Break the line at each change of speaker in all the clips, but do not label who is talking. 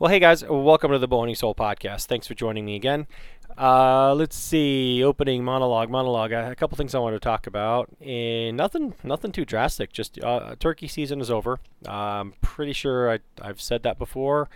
Well, hey guys, welcome to the Boning Soul podcast. Thanks for joining me again. Uh, let's see, opening monologue, monologue. A couple things I want to talk about, and nothing, nothing too drastic. Just uh, turkey season is over. I'm pretty sure I, I've said that before.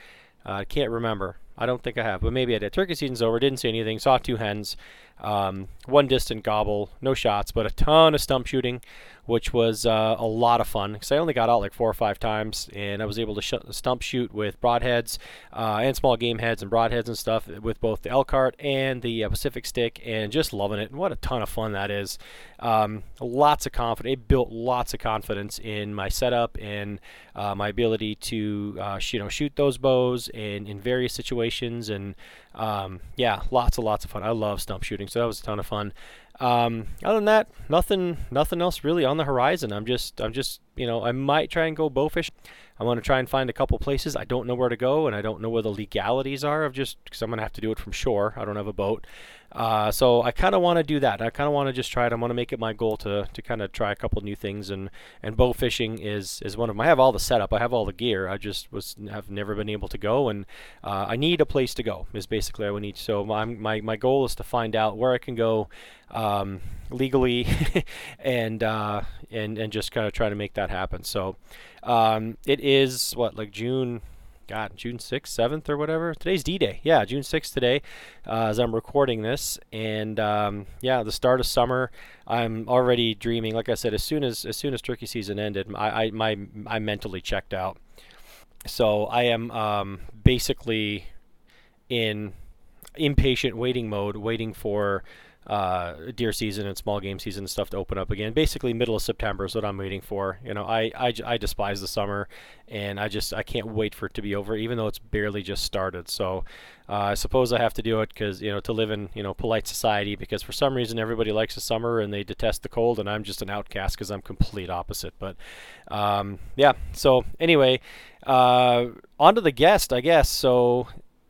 Uh, I can't remember. I don't think I have, but maybe I did. Turkey season's over. Didn't see anything. Saw two hens. Um, one distant gobble, no shots, but a ton of stump shooting, which was uh, a lot of fun because I only got out like four or five times, and I was able to sh- stump shoot with broadheads uh, and small game heads and broadheads and stuff with both the Elkhart and the uh, Pacific stick, and just loving it. And what a ton of fun that is! Um, lots of confidence. It built lots of confidence in my setup and uh, my ability to uh, sh- you know shoot those bows in in various situations and um, yeah, lots and lots of fun. I love stump shooting, so that was a ton of fun. Um, other than that, nothing, nothing else really on the horizon. I'm just, I'm just, you know, I might try and go bowfish. I want to try and find a couple places. I don't know where to go, and I don't know where the legalities are of just because I'm gonna have to do it from shore. I don't have a boat, uh, so I kind of want to do that. I kind of want to just try it. I want to make it my goal to, to kind of try a couple new things. And, and bow fishing is, is one of them. I have all the setup. I have all the gear. I just was have never been able to go, and uh, I need a place to go. Is basically what I need. So my, my my goal is to find out where I can go um, legally, and uh, and and just kind of try to make that happen. So um, it is what like June God, June 6th, 7th, or whatever. Today's D Day. Yeah, June 6th today uh, as I'm recording this. And um, yeah, the start of summer. I'm already dreaming. Like I said, as soon as as soon as turkey season ended, I, I my I mentally checked out. So I am um, basically in impatient waiting mode, waiting for uh, deer season and small game season stuff to open up again. Basically, middle of September is what I'm waiting for. You know, I, I, I despise the summer, and I just I can't wait for it to be over, even though it's barely just started. So uh, I suppose I have to do it because you know to live in you know polite society. Because for some reason everybody likes the summer and they detest the cold, and I'm just an outcast because I'm complete opposite. But um, yeah. So anyway, uh, on to the guest, I guess. So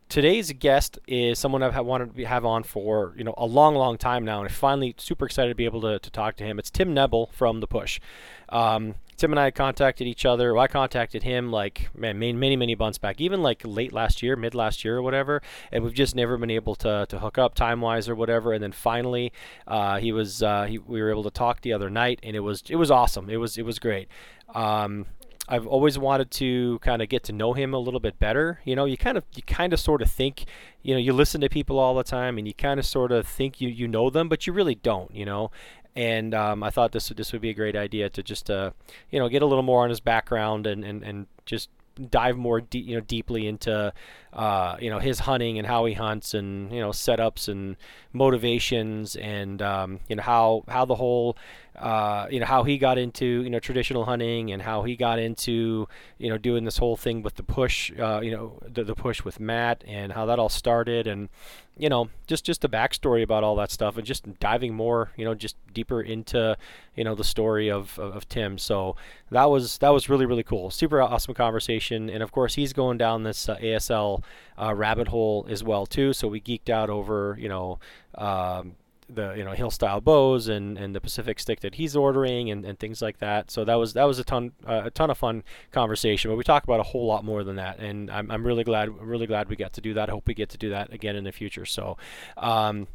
today's guest is someone I've wanted to have on for you know a long, long time now, and I'm finally super excited to be able to, to talk to him. It's Tim Nebel from the Push. Um, Tim and I contacted each other. Well, I contacted him like man, many, many months back, even like late last year, mid last year or whatever, and we've just never been able to, to hook up time wise or whatever. And then finally, uh, he was uh, he, we were able to talk the other night, and it was it was awesome. It was it was great. Um, I've always wanted to kind of get to know him a little bit better. You know, you kind of you kind of sort of think, you know, you listen to people all the time and you kind of sort of think you you know them, but you really don't. You know, and um, I thought this this would be a great idea to just uh, you know get a little more on his background and and, and just dive more de- you know deeply into uh, you know his hunting and how he hunts and you know setups and motivations and um, you know how how the whole uh, you know how he got into you know traditional hunting and how he got into you know doing this whole thing with the push uh, you know the, the push with Matt and how that all started and you know just just the backstory about all that stuff and just diving more you know just deeper into you know the story of, of, of Tim so that was that was really really cool super awesome conversation and of course he's going down this uh, ASL uh, rabbit hole as well too so we geeked out over you know um, the you know hill style bows and, and the Pacific stick that he's ordering and, and things like that. So that was that was a ton uh, a ton of fun conversation. But we talk about a whole lot more than that, and I'm, I'm really glad really glad we got to do that. I hope we get to do that again in the future. So. Um,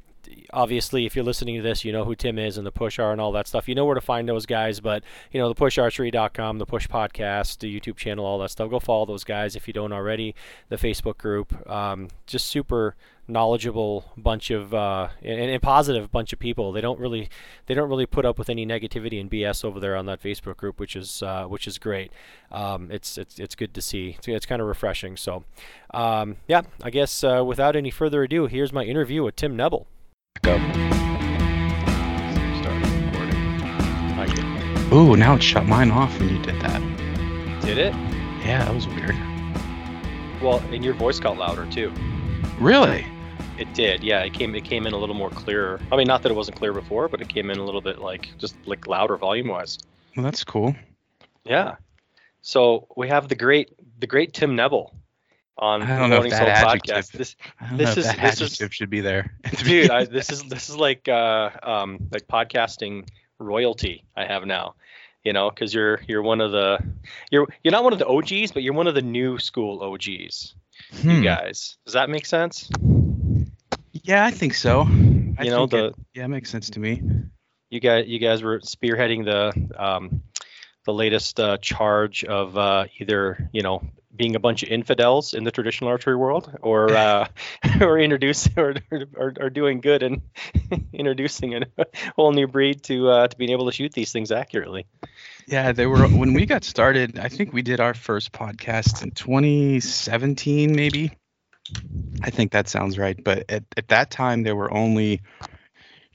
obviously if you're listening to this you know who tim is and the push are and all that stuff you know where to find those guys but you know the pusharchery.com the push podcast the youtube channel all that stuff go follow those guys if you don't already the facebook group um, just super knowledgeable bunch of uh, and, and, positive bunch of people. They don't really they don't really put up with any negativity and BS over there on that Facebook group, which is uh, which is great. Um, it's it's it's good to see. It's, it's kind of refreshing. So um, yeah, I guess uh, without any further ado, here's my interview with Tim Nebel.
Go. Ooh, now it shut mine off when you did that.
Did it?
Yeah, that was weird.
Well, and your voice got louder too.
Really?
It did, yeah. It came it came in a little more clearer. I mean, not that it wasn't clear before, but it came in a little bit like just like louder volume wise.
Well, that's cool.
Yeah. So we have the great the great Tim Nebel on
I don't know if that adjective,
podcast.
This this is that this adjective is, should be there.
dude, I, this is this is like uh, um, like podcasting royalty I have now. You know, because you're you're one of the you're you're not one of the OGs, but you're one of the new school OGs hmm. you guys. Does that make sense?
Yeah, I think so.
I you know the
it, yeah, it makes sense to me.
You guys, you guys were spearheading the um, the latest uh, charge of uh, either you know being a bunch of infidels in the traditional archery world, or uh, or introducing or, or, or doing good and introducing a whole new breed to uh, to being able to shoot these things accurately.
Yeah, they were when we got started. I think we did our first podcast in 2017, maybe. I think that sounds right. But at, at that time, there were only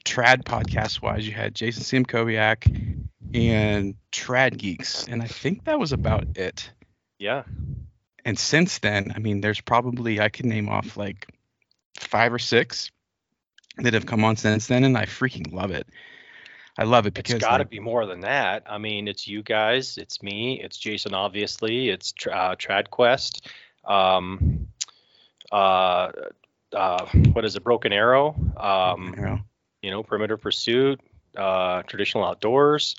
trad podcast wise. You had Jason Simkowiak and Trad Geeks, and I think that was about it.
Yeah.
And since then, I mean, there's probably I could name off like five or six that have come on since then, and I freaking love it. I love it because
it's got to like, be more than that. I mean, it's you guys, it's me, it's Jason, obviously, it's uh, TradQuest. Um, uh, uh, what is it? Broken Arrow. Um, Arrow. You know, Perimeter Pursuit, uh, Traditional Outdoors.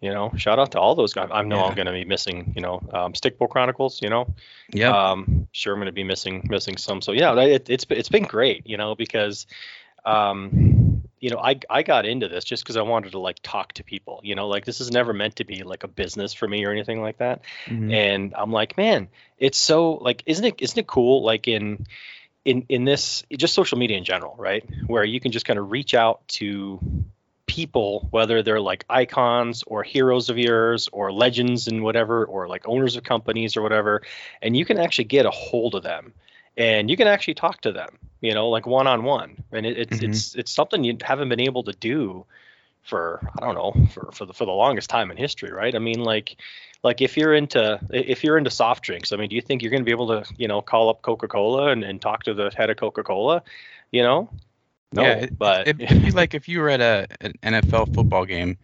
You know, shout out to all those guys. I know yeah. I'm going to be missing. You know, um, Stickbow Chronicles. You know,
yeah.
Um, sure, I'm going to be missing missing some. So yeah, it, it's it's been great. You know, because um, you know, I I got into this just because I wanted to like talk to people. You know, like this is never meant to be like a business for me or anything like that. Mm-hmm. And I'm like, man, it's so like, isn't it isn't it cool? Like in in in this just social media in general, right? Where you can just kind of reach out to people, whether they're like icons or heroes of yours or legends and whatever, or like owners of companies or whatever, and you can actually get a hold of them and you can actually talk to them, you know, like one on one. And it, it's mm-hmm. it's it's something you haven't been able to do for I don't know for for the for the longest time in history, right? I mean, like like if you're into if you're into soft drinks, I mean, do you think you're going to be able to you know call up Coca Cola and, and talk to the head of Coca Cola? You know,
no, yeah, it, but it'd be like if you were at a an NFL football game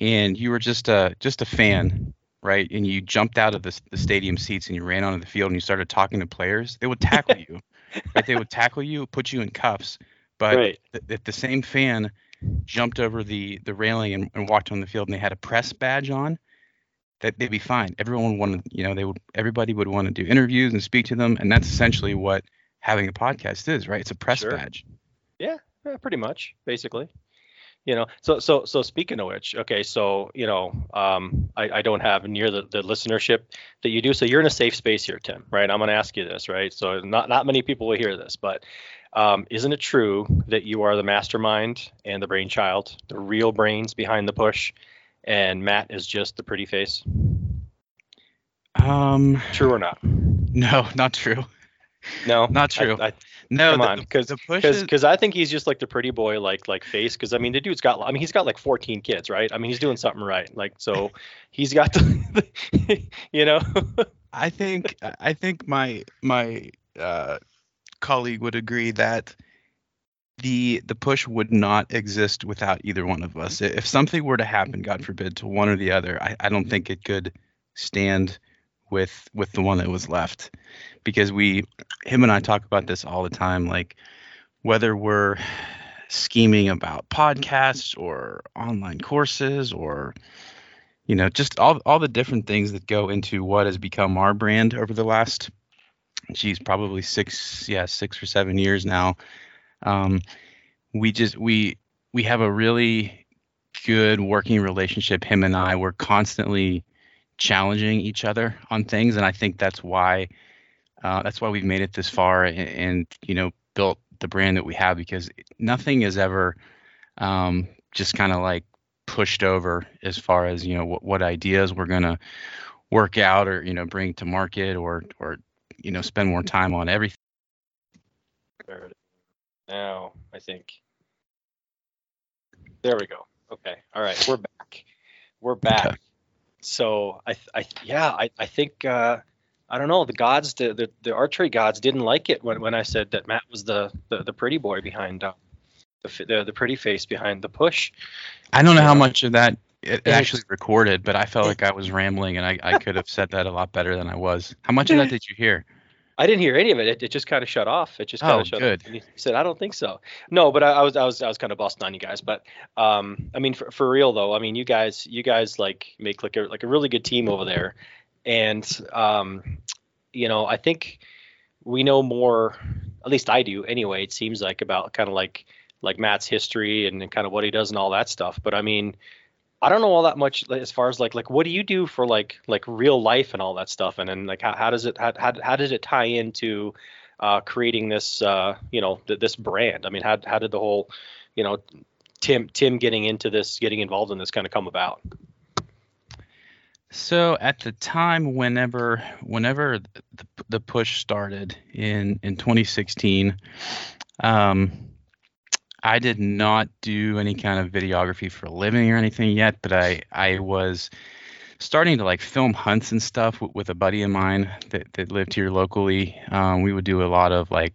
and you were just a just a fan right, and you jumped out of the, the stadium seats and you ran onto the field and you started talking to players, they would tackle you. Right? They would tackle you, put you in cuffs. But right. th- if the same fan jumped over the the railing and, and walked on the field and they had a press badge on, that they'd be fine. Everyone wanted, you know, they would everybody would want to do interviews and speak to them, and that's essentially what having a podcast is, right? It's a press sure. badge.
Yeah, yeah, pretty much, basically. You know so so so speaking of which okay so you know um, I, I don't have near the, the listenership that you do so you're in a safe space here tim right? I'm going to ask you this right? So not not many people will hear this but um, isn't it true that you are the mastermind and the brainchild the real brains behind the push and matt is just the pretty face?
Um
true or not?
no not true.
No?
Not true.
I, I, no, come on, because because I think he's just like the pretty boy like like face. Because I mean, the dude's got I mean he's got like 14 kids, right? I mean he's doing something right. Like so, he's got the, you know.
I think I think my my uh, colleague would agree that the the push would not exist without either one of us. If something were to happen, God forbid, to one or the other, I, I don't think it could stand with with the one that was left. Because we him and I talk about this all the time like whether we're scheming about podcasts or online courses or you know just all all the different things that go into what has become our brand over the last geez probably six yeah six or seven years now. Um, we just we we have a really good working relationship him and i. We're constantly challenging each other on things and i think that's why uh, that's why we've made it this far and, and, you know built the brand that we have because nothing is ever um, just kind of like pushed over as far as you know what, what ideas we're going to work out or you know bring to market or or you know spend more time on everything
now i think there we go. Okay. All right. We're back. We're back. Okay. So i i yeah i i think uh I don't know. The gods, the, the, the archery gods, didn't like it when, when I said that Matt was the the, the pretty boy behind uh, the, the the pretty face behind the push.
I don't know how much of that it, actually recorded, but I felt like I was rambling, and I, I could have said that a lot better than I was. How much of that did you hear?
I didn't hear any of it. It, it just kind of shut off. It just kind
oh,
of shut
good.
off. And he said, "I don't think so." No, but I, I, was I was I was kind of busting on you guys. But um, I mean, for, for real though, I mean, you guys you guys like make like a like a really good team over there, and um, you know, I think
we know more. At least I do, anyway. It seems like about kind of like like Matt's history and kind of what he does and all that stuff. But I mean, I don't know all that much as far as like like what do you do for like like real life and all that stuff, and then like how, how does it how, how how does it tie into uh, creating this uh, you know th- this brand? I mean, how how did the whole you know Tim Tim getting into this, getting involved in this kind of come about?
So at the time, whenever whenever the, the push started in in 2016, um, I did not do any kind of videography for a living or anything yet, but I I was starting to like film hunts and stuff with, with a buddy of mine that, that lived here locally. Um, we would do a lot of like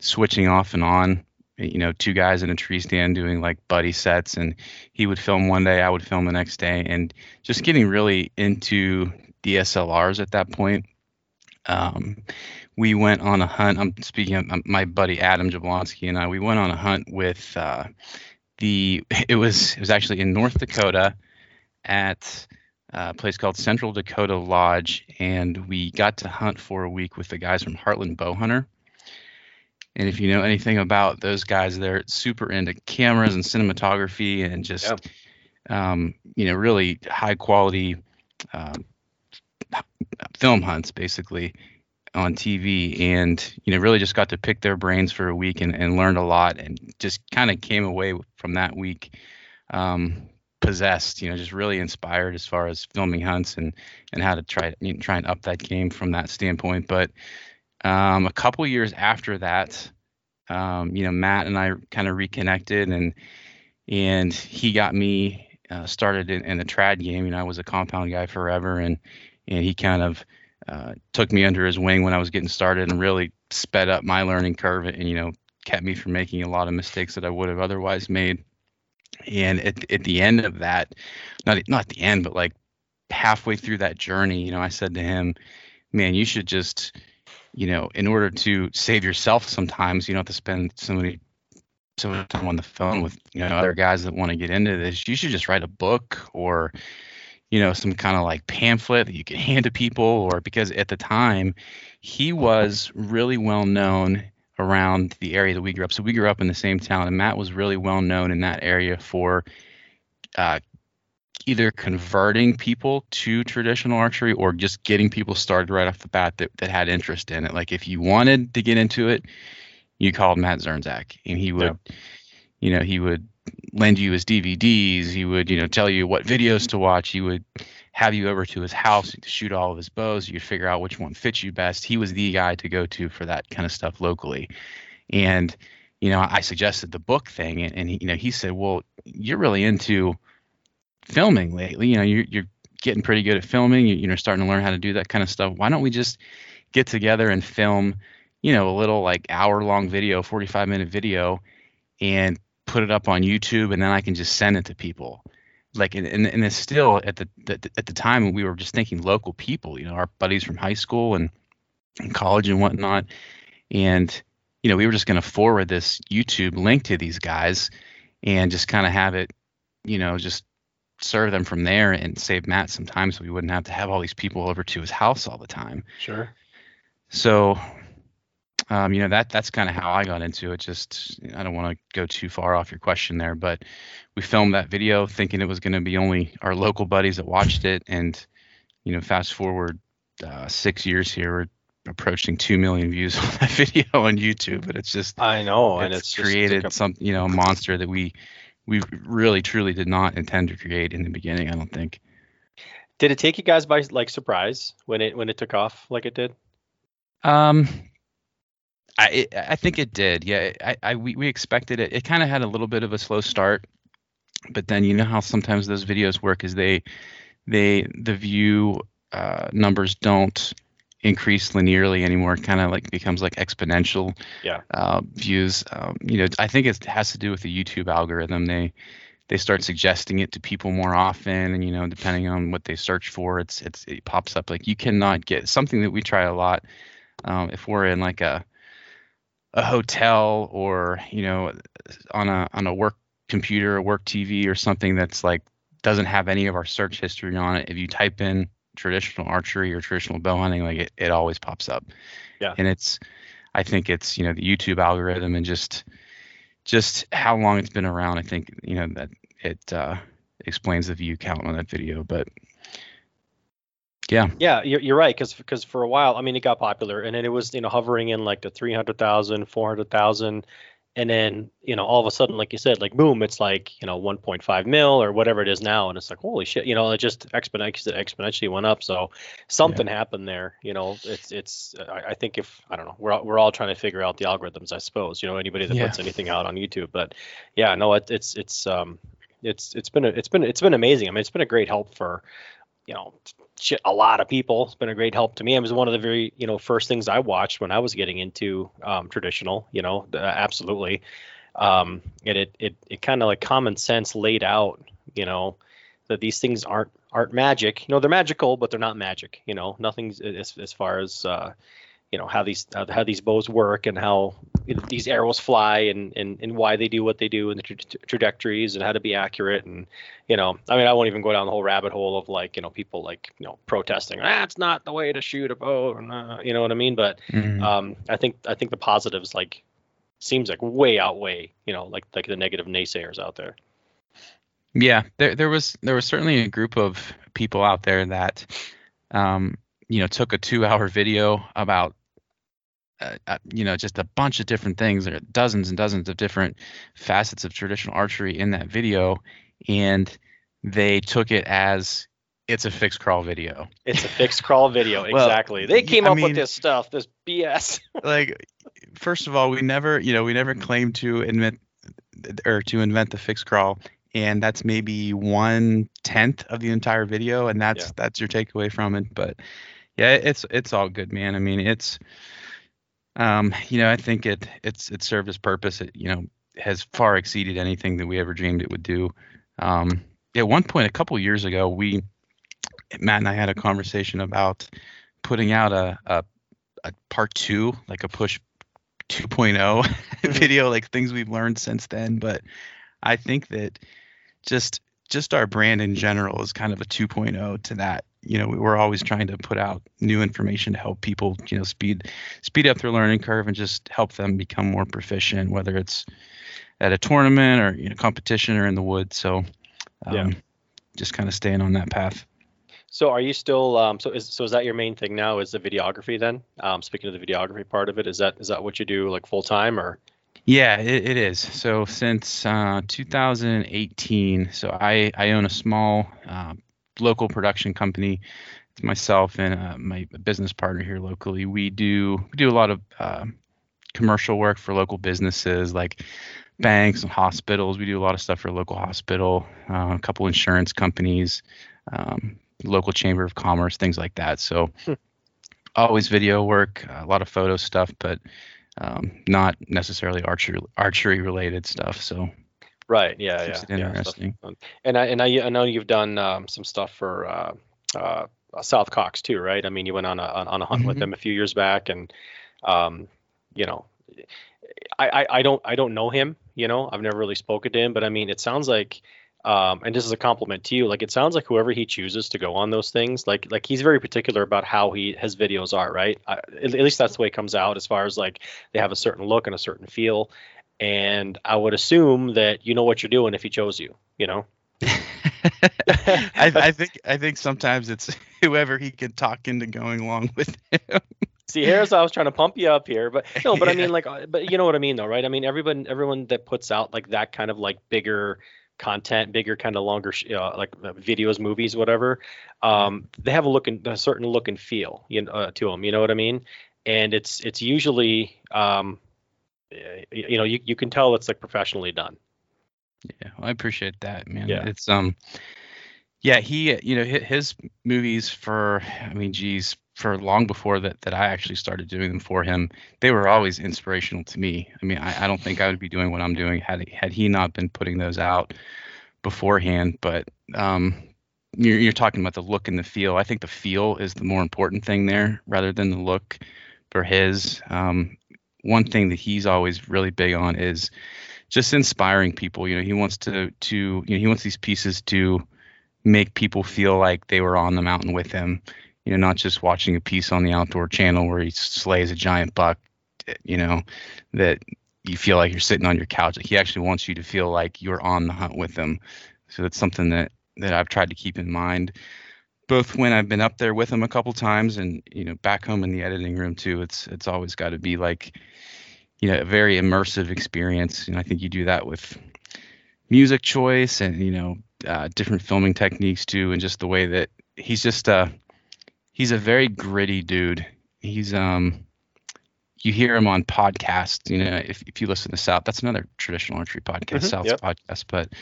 switching off and on, you know, two guys in a tree stand doing like buddy sets, and he would film one day, I would film the next day, and just getting really into DSLRs at that point. Um, we went on a hunt. I'm speaking of my buddy Adam Jablonski and I. We went on a hunt with uh, the. It was it was actually in North Dakota, at a place called Central Dakota Lodge, and we got to hunt for a week with the guys from Heartland Bowhunter. And if you know anything about those guys, they're super into cameras and cinematography and just, yeah. um, you know, really high quality um, film hunts, basically on TV and you know really just got to pick their brains for a week and, and learned a lot and just kind of came away from that week um, possessed you know just really inspired as far as filming hunts and and how to try you know, try and up that game from that standpoint. But um, a couple years after that um, you know Matt and I kind of reconnected and and he got me uh, started in, in the trad game. You know I was a compound guy forever and and he kind of uh, took me under his wing when I was getting started and really sped up my learning curve and you know kept me from making a lot of mistakes that I would have otherwise made. And at at the end of that, not not the end, but like halfway through that journey, you know, I said to him, "Man, you should just, you know, in order to save yourself, sometimes you don't have to spend so many so much time on the phone with you know other guys that want to get into this. You should just write a book or." You know, some kind of like pamphlet that you could hand to people, or because at the time he was really well known around the area that we grew up. So we grew up in the same town, and Matt was really well known in that area for uh, either converting people to traditional archery or just getting people started right off the bat that, that had interest in it. Like if you wanted to get into it, you called Matt Zirnsak, and he would, yeah. you know, he would lend you his DVDs. He would, you know, tell you what videos to watch. He would have you over to his house to shoot all of his bows. You'd figure out which one fits you best. He was the guy to go to for that kind of stuff locally. And, you know, I suggested the book thing, and, and he, you know, he said, "Well, you're really into filming lately. You know, you're you're getting pretty good at filming. You, you know, starting to learn how to do that kind of stuff. Why don't we just get together and film, you know, a little like hour long video, 45 minute video, and put it up on YouTube and then I can just send it to people. Like and, and, and it's still at the, the at the time we were just thinking local people, you know, our buddies from high school and, and college and whatnot. And, you know, we were just gonna forward this YouTube link to these guys and just kind of have it, you know, just serve them from there and save Matt some time so we wouldn't have to have all these people over to his house all the time.
Sure.
So um, you know that that's kind of how I got into it. Just I don't want to go too far off your question there, but we filmed that video thinking it was going to be only our local buddies that watched it, and you know, fast forward uh, six years here, we're approaching two million views on that video on YouTube. But it's just
I know,
it's
and it's
created like a, some you know monster that we we really truly did not intend to create in the beginning. I don't think.
Did it take you guys by like surprise when it when it took off like it did?
Um, I I think it did. Yeah, I, I we, we expected it. It kind of had a little bit of a slow start, but then you know how sometimes those videos work is they they the view uh, numbers don't increase linearly anymore. It kind of like becomes like exponential
yeah.
uh, views. Um, you know, I think it has to do with the YouTube algorithm. They they start suggesting it to people more often, and you know, depending on what they search for, it's it's it pops up. Like you cannot get something that we try a lot. Um, if we're in like a a hotel or you know on a on a work computer a work TV or something that's like doesn't have any of our search history on it. If you type in traditional archery or traditional bow hunting, like it, it always pops up.
Yeah.
And it's, I think it's you know the YouTube algorithm and just just how long it's been around. I think you know that it uh, explains the view count on that video, but yeah.
Yeah, you're, you're right because because for a while, I mean, it got popular and then it was you know hovering in like the 300,000, 400,000 and then you know all of a sudden like you said like boom it's like you know 1.5 mil or whatever it is now and it's like holy shit you know it just exponentially exponentially went up so something yeah. happened there you know it's it's I, I, think if i don't know we're all, we're all trying to figure out the algorithms i suppose you know anybody that yeah. puts anything out on youtube but yeah no it, it's it's um it's it's been a, it's been it's been amazing i mean it's been a great help for you know shit, a lot of people. It's been a great help to me. It was one of the very, you know, first things I watched when I was getting into um, traditional. You know, uh, absolutely. Um, and it it it kind of like common sense laid out. You know, that these things aren't aren't magic. You know, they're magical, but they're not magic. You know, nothing's as as far as uh, you know how these how these bows work and how these arrows fly and, and, and why they do what they do and the tra- trajectories and how to be accurate. And you know i mean i won't even go down the whole rabbit hole of like you know people like you know protesting that's not the way to shoot a bow uh, you know what i mean? But mm-hmm. um, i think i think the positives like seems like way outweigh you know like like the negative naysayers out there.
Yeah there there was there was certainly a group of people out there that um you know took a two hour video about uh, uh, you know just a bunch of different things. There are dozens and dozens of different facets of traditional archery in that video and they took it as it's a fixed crawl video.
It's a fixed crawl video well, exactly. They came I up mean, with this stuff this bs
like first of all we never you know we never claimed to invent or to invent the fixed crawl and that's maybe one tenth of the entire video and that's yeah. that's your takeaway from it but yeah it's it's all good man i mean it's um, you know, I think it it's it served its purpose. It you know has far exceeded anything that we ever dreamed it would do. Um, at one point, a couple years ago, we Matt and I had a conversation about putting out a a, a part two, like a push 2.0 mm-hmm. video, like things we've learned since then. But I think that just just our brand in general is kind of a 2.0 to that you know we're always trying to put out new information to help people you know speed speed up their learning curve and just help them become more proficient whether it's at a tournament or you know competition or in the woods so um, yeah. just kind of staying on that path
so are you still um, so is so is that your main thing now is the videography then um, speaking of the videography part of it is that is that what you do like full time or
yeah, it, it is. So since uh, 2018, so I, I own a small uh, local production company. It's myself and uh, my business partner here locally. We do we do a lot of uh, commercial work for local businesses like banks and hospitals. We do a lot of stuff for local hospital, uh, a couple insurance companies, um, local chamber of commerce, things like that. So hmm. always video work, a lot of photo stuff, but um, not necessarily archery archery related stuff. So
Right. Yeah. Keeps yeah. Interesting. Yeah, and I and I, I know you've done um, some stuff for uh, uh, South Cox too, right? I mean, you went on a on a hunt mm-hmm. with them a few years back, and um, you know, I, I I don't I don't know him. You know, I've never really spoken to him, but I mean, it sounds like. Um, and this is a compliment to you. Like it sounds like whoever he chooses to go on those things, like like he's very particular about how he his videos are, right? I, at least that's the way it comes out, as far as like they have a certain look and a certain feel and I would assume that you know what you're doing if he chose you. You know.
I, I, think I think sometimes it's whoever he can talk into going along with him.
See, here's I was trying to pump you up here, but no, but yeah. I mean like, uh, but you know what I mean though, right? I mean everyone everyone that puts out like that kind of like bigger content, bigger kind of longer uh, like uh, videos, movies, whatever. Um, they have a look and a certain look and feel, you know, uh, to them. You know what I mean? And it's it's usually um, you know you, you can tell it's like professionally done.
Yeah well, i appreciate that man. Yeah. It's um yeah he you know his movies for i mean geez for long before that that i actually started doing them for him they were always inspirational to me. I mean i, I don't think i would be doing what i'm doing had had he not been putting those out beforehand but um you're, you're talking about the look and the feel. I think the feel is the more important thing there rather than the look for his um one thing that he's always really big on is just inspiring people. You know, he wants to to you know he wants these pieces to make people feel like they were on the mountain with him. You know, not just watching a piece on the outdoor channel where he slays a giant buck. You know, that you feel like you're sitting on your couch. He actually wants you to feel like you're on the hunt with him. So that's something that that I've tried to keep in mind, both when I've been up there with him a couple times and you know back home in the editing room too. It's it's always got to be like, you know, a very immersive experience. And I think you do that with music choice and you know uh, different filming techniques too, and just the way that he's just uh he's a very gritty dude. He's um you hear him on podcasts. You know, if, if you listen to South, that's another traditional archery podcast, mm-hmm, South's yep. podcast. But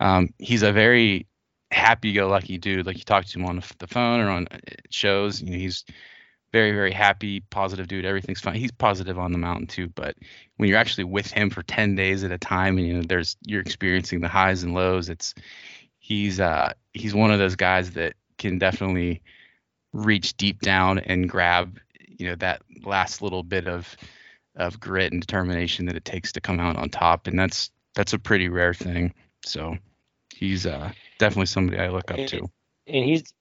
um, he's a very happy-go-lucky dude. Like you talk to him on the phone or on uh, shows, you know, he's very, very happy, positive dude. Everything's fine. He's positive on the mountain too. But when you're actually with him for 10 days at a time, and you know, there's you're experiencing the highs and lows. It's he's uh he's one of those guys that can definitely reach deep down and grab you know that last little bit of of grit and determination that it takes to come out on top, and that's that's a pretty rare thing. So he's uh, definitely somebody I look up
and,
to.
And he's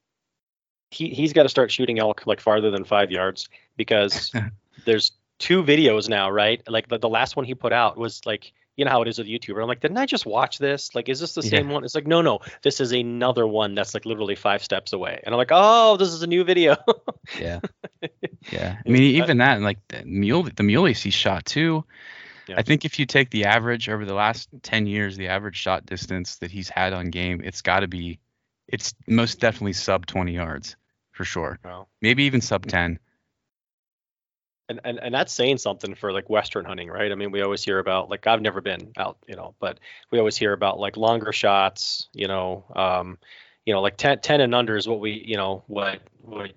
he he's got to start shooting elk like farther than five yards because there's two videos now, right? Like the, the last one he put out was like you know how it is with YouTuber. I'm like, didn't I just watch this? Like, is this the same yeah. one? It's like, no, no, this is another one that's like literally five steps away. And I'm like, oh, this is a new video.
yeah, yeah. I mean, even that, and like the mule, the muley he shot too. Yeah. I think if you take the average over the last ten years, the average shot distance that he's had on game, it's got to be, it's most definitely sub 20 yards for sure. Wow. Maybe even sub 10
and, and and that's saying something for like western hunting right i mean we always hear about like i've never been out you know but we always hear about like longer shots you know um you know like 10, 10 and under is what we you know what what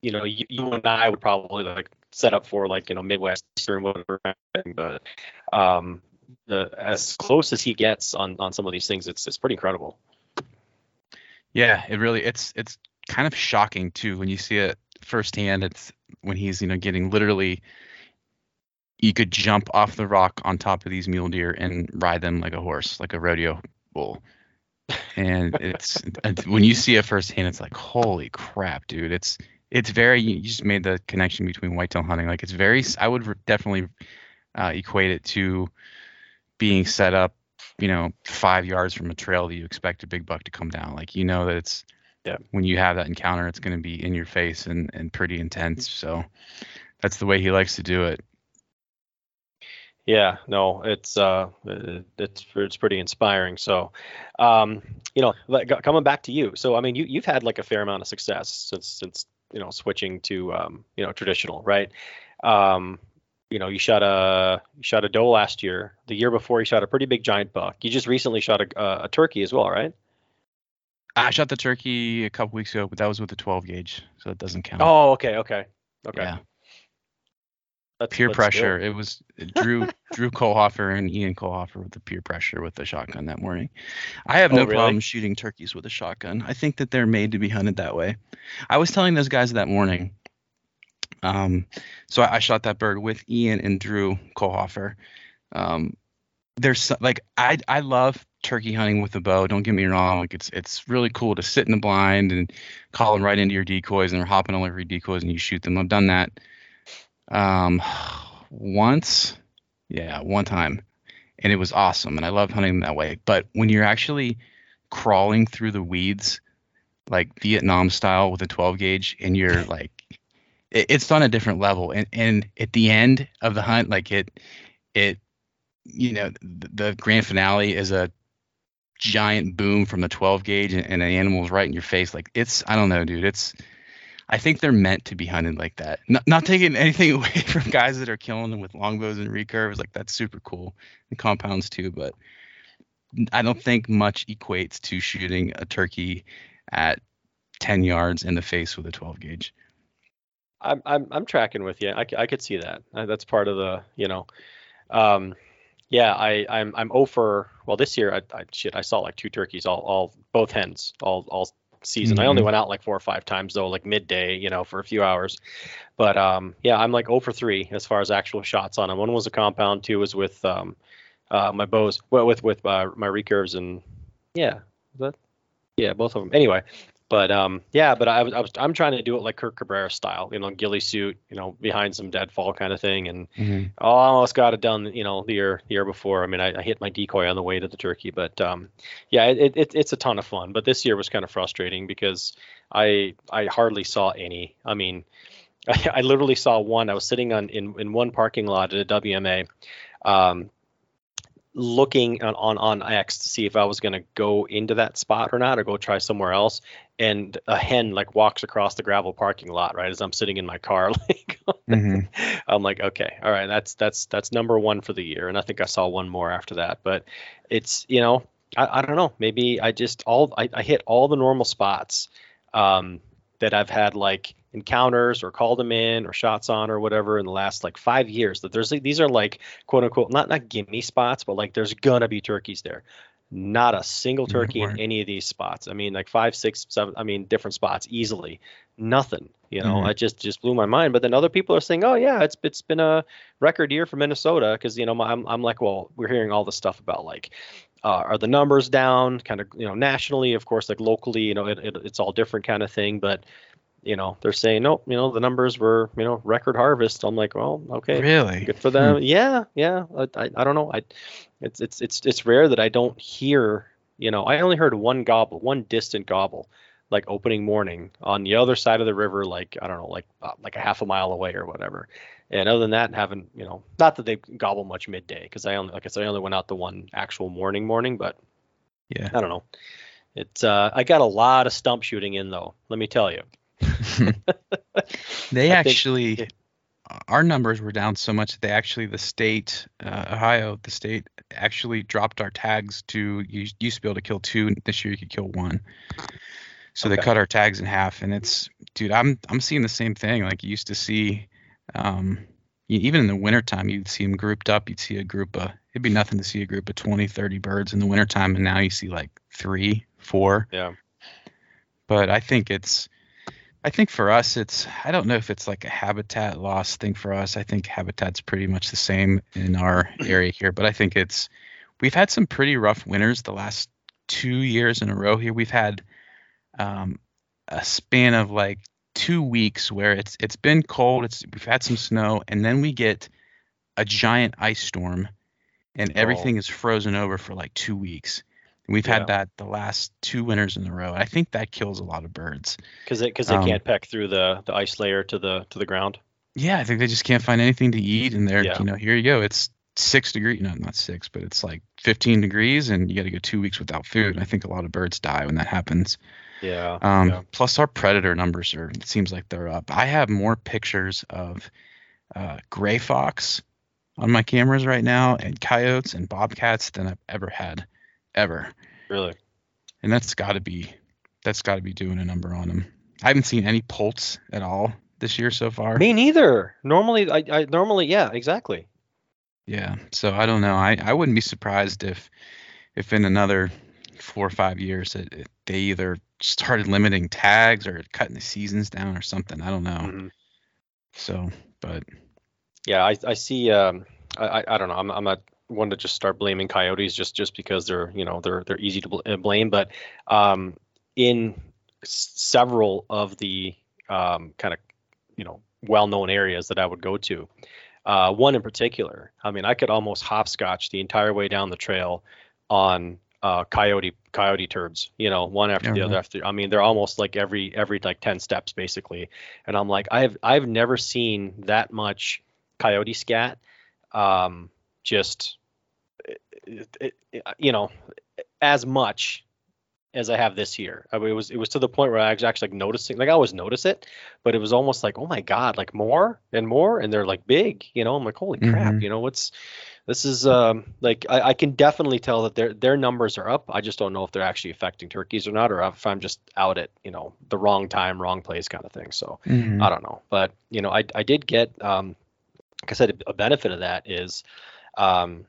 you know you, you and i would probably like set up for like you know midwest eastern whatever but um the as close as he gets on on some of these things it's it's pretty incredible
yeah it really it's it's kind of shocking too when you see it firsthand. It's when he's you know getting literally. You could jump off the rock on top of these mule deer and ride them like a horse, like a rodeo bull. And it's when you see it firsthand, it's like holy crap, dude! It's it's very you just made the connection between whitetail hunting. Like it's very I would definitely uh, equate it to being set up, you know, five yards from a trail that you expect a big buck to come down. Like you know that it's yeah. when you have that encounter, it's going to be in your face and, and pretty intense. So that's the way he likes to do it.
Yeah, no, it's uh, it's it's pretty inspiring. So, um, you know, coming back to you. So, I mean, you you've had like a fair amount of success since since you know switching to um, you know traditional, right? Um, you know, you shot a you shot a doe last year. The year before, you shot a pretty big giant buck. You just recently shot a, a turkey as well, right?
I shot the turkey a couple weeks ago, but that was with a 12 gauge, so it doesn't count.
Oh, okay, okay, okay.
Yeah. Peer pressure. It was Drew Drew Kohlhofer and Ian Kohlhofer with the peer pressure with the shotgun that morning. I have oh, no really? problem shooting turkeys with a shotgun. I think that they're made to be hunted that way. I was telling those guys that morning. Um, so I, I shot that bird with Ian and Drew Kohlhofer. Um, there's like I I love turkey hunting with a bow. Don't get me wrong. Like it's it's really cool to sit in the blind and call them right into your decoys and they're hopping all over your decoys and you shoot them. I've done that um once. Yeah, one time. And it was awesome and I love hunting that way. But when you're actually crawling through the weeds like Vietnam style with a 12 gauge and you're like it, it's on a different level and and at the end of the hunt like it it you know the, the grand finale is a giant boom from the 12 gauge and, and an animal's right in your face like it's i don't know dude it's i think they're meant to be hunted like that. Not, not taking anything away from guys that are killing them with longbows and recurves like that's super cool. And compounds too but i don't think much equates to shooting a turkey at 10 yards in the face with a 12 gauge.
I'm i'm, I'm tracking with you. I, I could see that. Uh, that's part of the you know um yeah, I I'm I'm over. Well, this year I, I shit I saw like two turkeys, all all both hens, all all season. Mm-hmm. I only mm-hmm. went out like four or five times though, like midday, you know, for a few hours. But um, yeah, I'm like 0 for three as far as actual shots on them. One was a compound, two was with um, uh, my bows, well, with with uh, my recurves, and yeah, that Yeah, both of them. Anyway, but um, yeah, but I was, I was I'm trying to do it like Kirk Cabrera style, you know, ghillie suit, you know, behind some deadfall kind of thing, and
Mm-hmm.
oh, I almost got it done, you know, the year the year before. I mean, I, I hit my decoy on the way to the turkey, but um, yeah, it, it it's a ton of fun. But this year was kind of frustrating because I I hardly saw any. I mean, I, I literally saw one. I was sitting on in in one parking lot at a WMA. Um, looking on, on on X to see if I was going to go into that spot or not or go try somewhere else. And a hen like walks across the gravel parking lot right as I'm sitting in my car like
Mm-hmm.
I'm like okay all right that's that's that's number 1 for the year. And I think I saw one more after that. But it's you know I, I don't know. Maybe I just all I, I hit all the normal spots um that I've had like encounters or called them in or shots on or whatever in the last like 5 years that there's these are like quote unquote not not gimme spots but like there's gonna be turkeys there. Not a single turkey in any of these spots. I mean like five six seven i mean different spots easily. Nothing you know
Mhm.
it just just blew my mind. But then other people are saying oh yeah it's it's been a record year for minnesota because you know I'm, I'm like well we're hearing all this stuff about like uh, are the numbers down? Kind of you know nationally of course like locally you know it, it, it's all different kind of thing. But you know they're saying nope you know the numbers were you know record harvest. I'm like well okay.
Really?
good for them. Yeah yeah. I, I, I don't know. I it's it's it's it's rare that i don't hear you know i only heard one gobble one distant gobble like opening morning on the other side of the river like i don't know like uh, like a half a mile away or whatever. And other than that haven't you know not that they gobble much midday because i only like i said i only went out the one actual morning morning but
Yeah.
i don't know. It's uh i got a lot of stump shooting in though let me tell you
they
I think-
actually,
yeah.
our numbers were down so much that they actually, the state, uh, Ohio, the state actually dropped our tags to, you used to be able to kill two. This year you could kill one. So they cut our tags in half. And it's, dude, I'm, I'm seeing the same thing. Like you used to see, um, you, even in the wintertime, you'd see them grouped up. You'd see a group of, it'd be nothing to see a group of 20, 30 birds in the wintertime. And now you see like three, four.
yeah
but I think it's I think for us it's I don't know if it's like a habitat loss thing for us. I think habitat's pretty much the same in our area here, but I think it's we've had some pretty rough winters the last 2 years in a row here. We've had um a span of like 2 weeks where it's it's been cold, it's we've had some snow and then we get a giant ice storm and everything is frozen over for like 2 weeks. We've
Yeah.
had that the last two winters in a row. I think that kills a lot of birds.
because because they
Um,
can't peck through the the ice layer to the to the ground
Yeah, I think they just can't find anything to eat, and they're
Yeah.
you know here you go. It's six degrees, no, not six, but it's like 15 degrees, and you got to go two weeks without food. And I think a lot of birds die when that happens.
yeah
Um,
yeah.
Plus, our predator numbers are. It seems like they're up. I have more pictures of uh, gray fox on my cameras right now, and coyotes and bobcats than I've ever had, ever.
really
And that's got to be that's got to be doing a number on them. I haven't seen any poults at all this year so far.
Me neither. Normally, I, I normally, yeah, exactly.
Yeah. So I don't know. I, I wouldn't be surprised if if in another four or five years that it, they either started limiting tags or cutting the seasons down or something. I don't know.
Mhm.
So, but
Yeah, I, I see. Um, I, I, I don't know. I'm, I'm not one to just start blaming coyotes just, just because they're, you know, they're, they're easy to bl- uh, blame. But um, in s- several of the um, kind of, you know, well-known areas that I would go to, uh, one in particular, I mean, I could almost hopscotch the entire way down the trail on uh, coyote coyote turds. You know, one after
Yeah,
the other
right.
after. I mean, they're almost like every every like ten steps basically. And I'm like, I've I've never seen that much coyote scat. Um, just it, it, you know, as much as I have this year. I mean, it was it was to the point where I was actually like noticing, like I always notice it, but it was almost like, oh my god, like more and more, and they're like big. You know, I'm like, holy crap.
Mhm.
You know, what's this is um like I, I can definitely tell that their their numbers are up. I just don't know if they're actually affecting turkeys or not, or if I'm just out at you know the wrong time, wrong place kind of thing. So
mhm.
I don't know, but you know, I I did get um, like I said, a benefit of that is, um,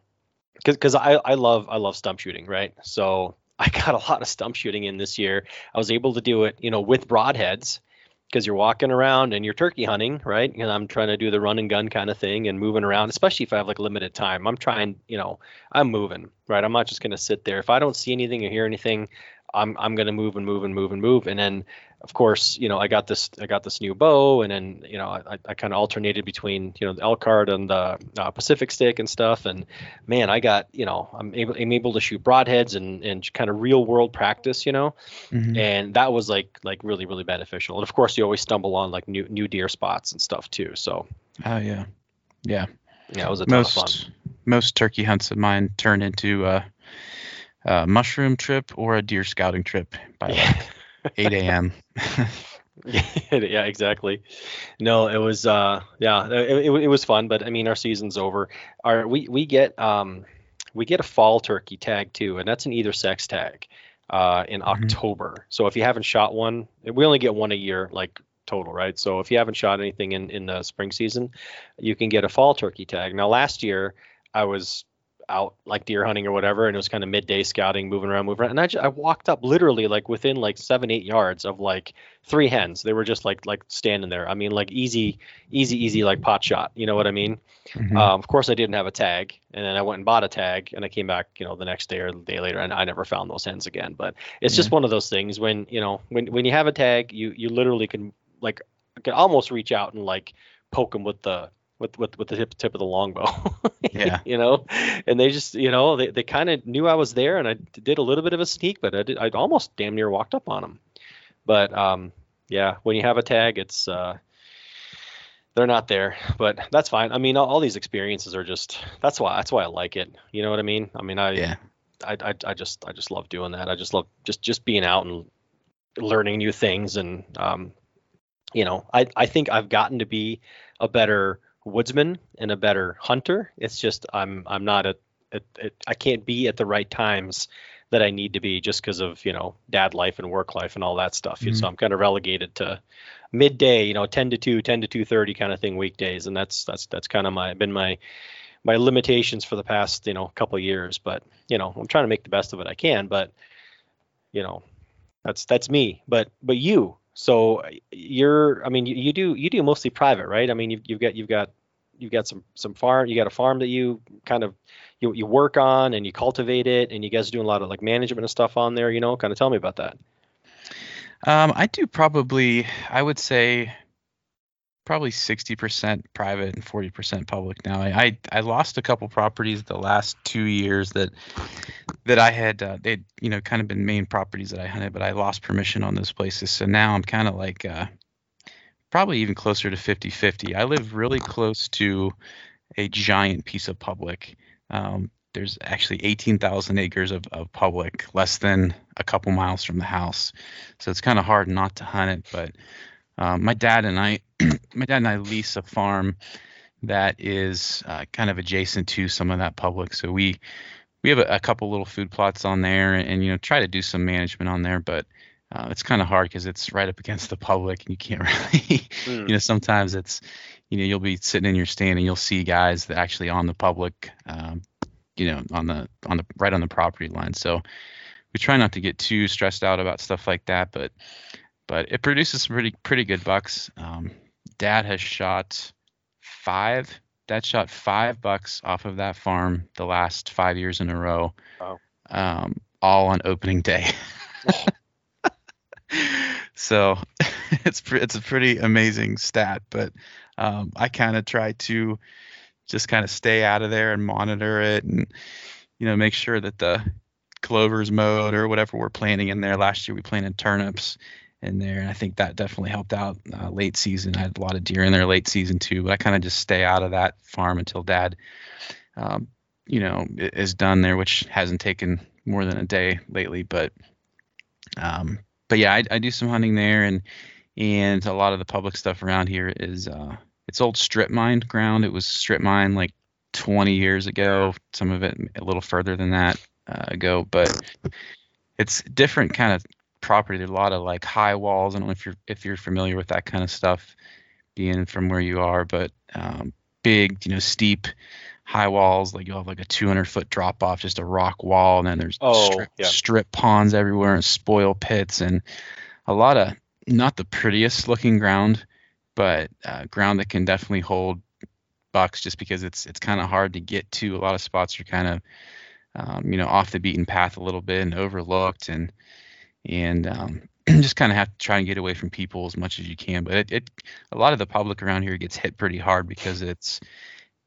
because I I love I love stump shooting, right? So I got a lot of stump shooting in this year. I was able to do it, you know, with broadheads because you're walking around and you're turkey hunting, right? And I'm trying to do the run and gun kind of thing and moving around, especially if I have like limited time. I'm trying, you know, I'm moving, right? I'm not just going to sit there. If I don't see anything or hear anything, I'm I'm gonna move and move and move and move, and then of course, you know, I got this I got this new bow, and then you know I, I kind of alternated between you know the Elkhart and the uh, Pacific stick and stuff, and man, I got you know I'm able I'm able to shoot broadheads and and kind of real world practice, you know,
Mhm.
and that was like like really really beneficial. And of course, you always stumble on like new new deer spots and stuff too. So
Oh yeah, yeah.
yeah, it was a ton of fun.
Most most turkey hunts of mine turn into a, a mushroom trip or a deer scouting trip by like 8 a.m.
yeah, exactly. No, it was uh yeah, it, it, it was fun, but I mean our season's over. Our we we get um we get a fall turkey tag too, and that's an either sex tag uh in
Mhm.
October. So if you haven't shot one, we only get one a year like total, right? So if you haven't shot anything in in the spring season, you can get a fall turkey tag. Now last year I was out like deer hunting or whatever, and it was kind of midday scouting, moving around, moving around, and I just, I walked up literally like within like seven eight yards of like three hens. They were just like like standing there. I mean like easy easy easy like pot shot. You know what I mean?
Mhm.
Um, of course I didn't have a tag, and then I went and bought a tag, and I came back you know the next day or the day later, and I never found those hens again. But it's just one of those things when you know when when you have a tag, you you literally can like can almost reach out and like poke them with the with with, with the tip, tip of the longbow.
Yeah.
you know, and they just you know they, they kind of knew I was there, and I did a little bit of a sneak, but I did I almost damn near walked up on them. But um, yeah, when you have a tag, it's uh, they're not there, but that's fine. I mean, all, all these experiences are just that's why that's why I like it. You know what I mean? I mean, I
yeah.
I, I, I just I just love doing that. I just love just just being out and learning new things and um, you know I I think I've gotten to be a better woodsman and a better hunter. It's just I'm I'm not at, at, at I can't be at the right times that I need to be just because of you know dad life and work life and all that stuff.
Mhm.
So I'm kind of relegated to midday, you know, 10 to 2, 10 to 2:30 kind of thing weekdays, and that's that's that's kind of my been my my limitations for the past you know couple of years. But you know I'm trying to make the best of it I can. But you know that's that's me. But but you. So you're I mean you, you do you do mostly private, right? I mean you've you've got you've got you've got some some farm you got a farm that you kind of you, you work on and you cultivate it and you guys are doing a lot of like management and stuff on there you know kind of tell me about that
Um, I do probably, I would say, probably 60% private and 40% public now. I, I I lost a couple properties the last two years that that I had uh, they'd you know kind of been main properties that I hunted, but I lost permission on those places. So now I'm kind of like uh, probably even closer to 50-50. I live really close to a giant piece of public. Um, there's actually 18,000 acres of, of public, less than a couple miles from the house. So it's kind of hard not to hunt it. But um, my dad and I, my dad and I lease a farm that is uh, kind of adjacent to some of that public. So we we have a, a couple little food plots on there, and, and you know try to do some management on there, but. Uh, it's kind of hard because it's right up against the public, and you can't really,
Hmm.
you know, sometimes it's, you know, you'll be sitting in your stand and you'll see guys that actually on the public, um, you know, on the on the right on the property line. So we try not to get too stressed out about stuff like that, but but it produces some pretty pretty good bucks. Um, Dad has shot five. Dad shot five bucks off of that farm the last five years in a row.
Wow.
Um, all on opening day. so it's it's a pretty amazing stat, but um, I kind of try to just kind of stay out of there and monitor it and you know make sure that the clover's mowed or whatever we're planting in there. Last year we planted turnips in there, and I think that definitely helped out uh, late season. I had a lot of deer in there late season too, but I kind of just stay out of that farm until Dad, um, you know, is done there, which hasn't taken more than a day lately. But um, but yeah, I, I do some hunting there, and and a lot of the public stuff around here is uh, it's old strip mine ground. It was strip mine like 20 years ago. Some of it a little further than that uh, ago, but it's different kind of property. There's a lot of like high walls. I don't know if you're if you're familiar with that kind of stuff, being from where you are, but um, big, you know, steep, high walls. Like you'll have like a 200 foot drop off, just a rock wall, and then there's
Oh,
strip,
yeah.
strip ponds everywhere and spoil pits and a lot of not the prettiest looking ground, but uh, ground that can definitely hold bucks just because it's it's kind of hard to get to. A lot of spots are kind of um, you know off the beaten path a little bit and overlooked and and um, just kind of have to try and get away from people as much as you can. But it, it a lot of the public around here gets hit pretty hard because it's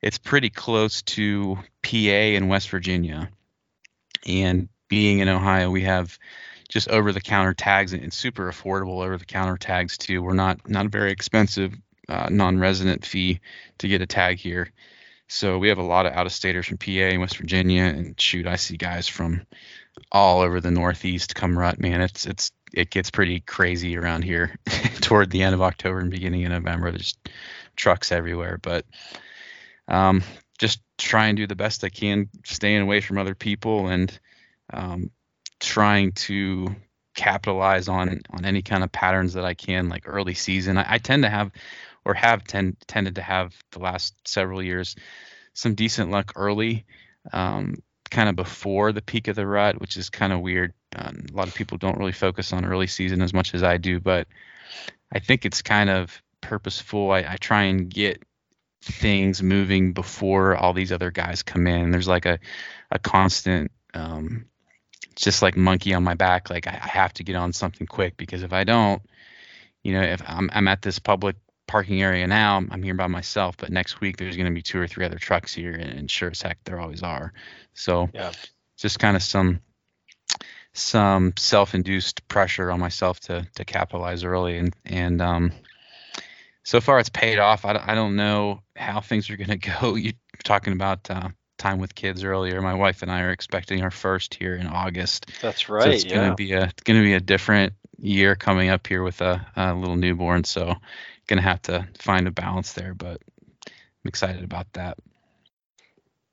it's pretty close to PA and West Virginia, and being in Ohio, we have just over the counter tags and, super affordable over the counter tags too. We're not not a very expensive uh, non-resident fee to get a tag here. So we have a lot of out of staters from PA and West Virginia and shoot, I see guys from all over the Northeast come rut, man. It's it's it gets pretty crazy around here toward the end of October and beginning of November. There's trucks everywhere, but um, just try and do the best I can, staying away from other people and um, trying to capitalize on on any kind of patterns that I can, like early season. I, I tend to have, or have tend, tended to have the last several years, some decent luck early. Um, kind of before the peak of the rut, which is kind of weird. Um, a lot of people don't really focus on early season as much as I do, but I think it's kind of purposeful. I, I try and get things moving before all these other guys come in. There's like a, a constant, um, just like monkey on my back. Like I, I have to get on something quick because if I don't, you know, if I'm, I'm at this public parking area now. I'm here by myself, but next week there's going to be two or three other trucks here, and sure as heck there always are. So
yeah,
just kind of some some self-induced pressure on myself to to capitalize early, and and um, so far it's paid off. I, I don't know how things are going to go. You talking about uh, time with kids earlier. My wife and I are expecting our first here in August.
That's right.
So it's
yeah.
to be a it's going to be a different year coming up here with a, a little newborn. So to have to find a balance there, but I'm excited about that.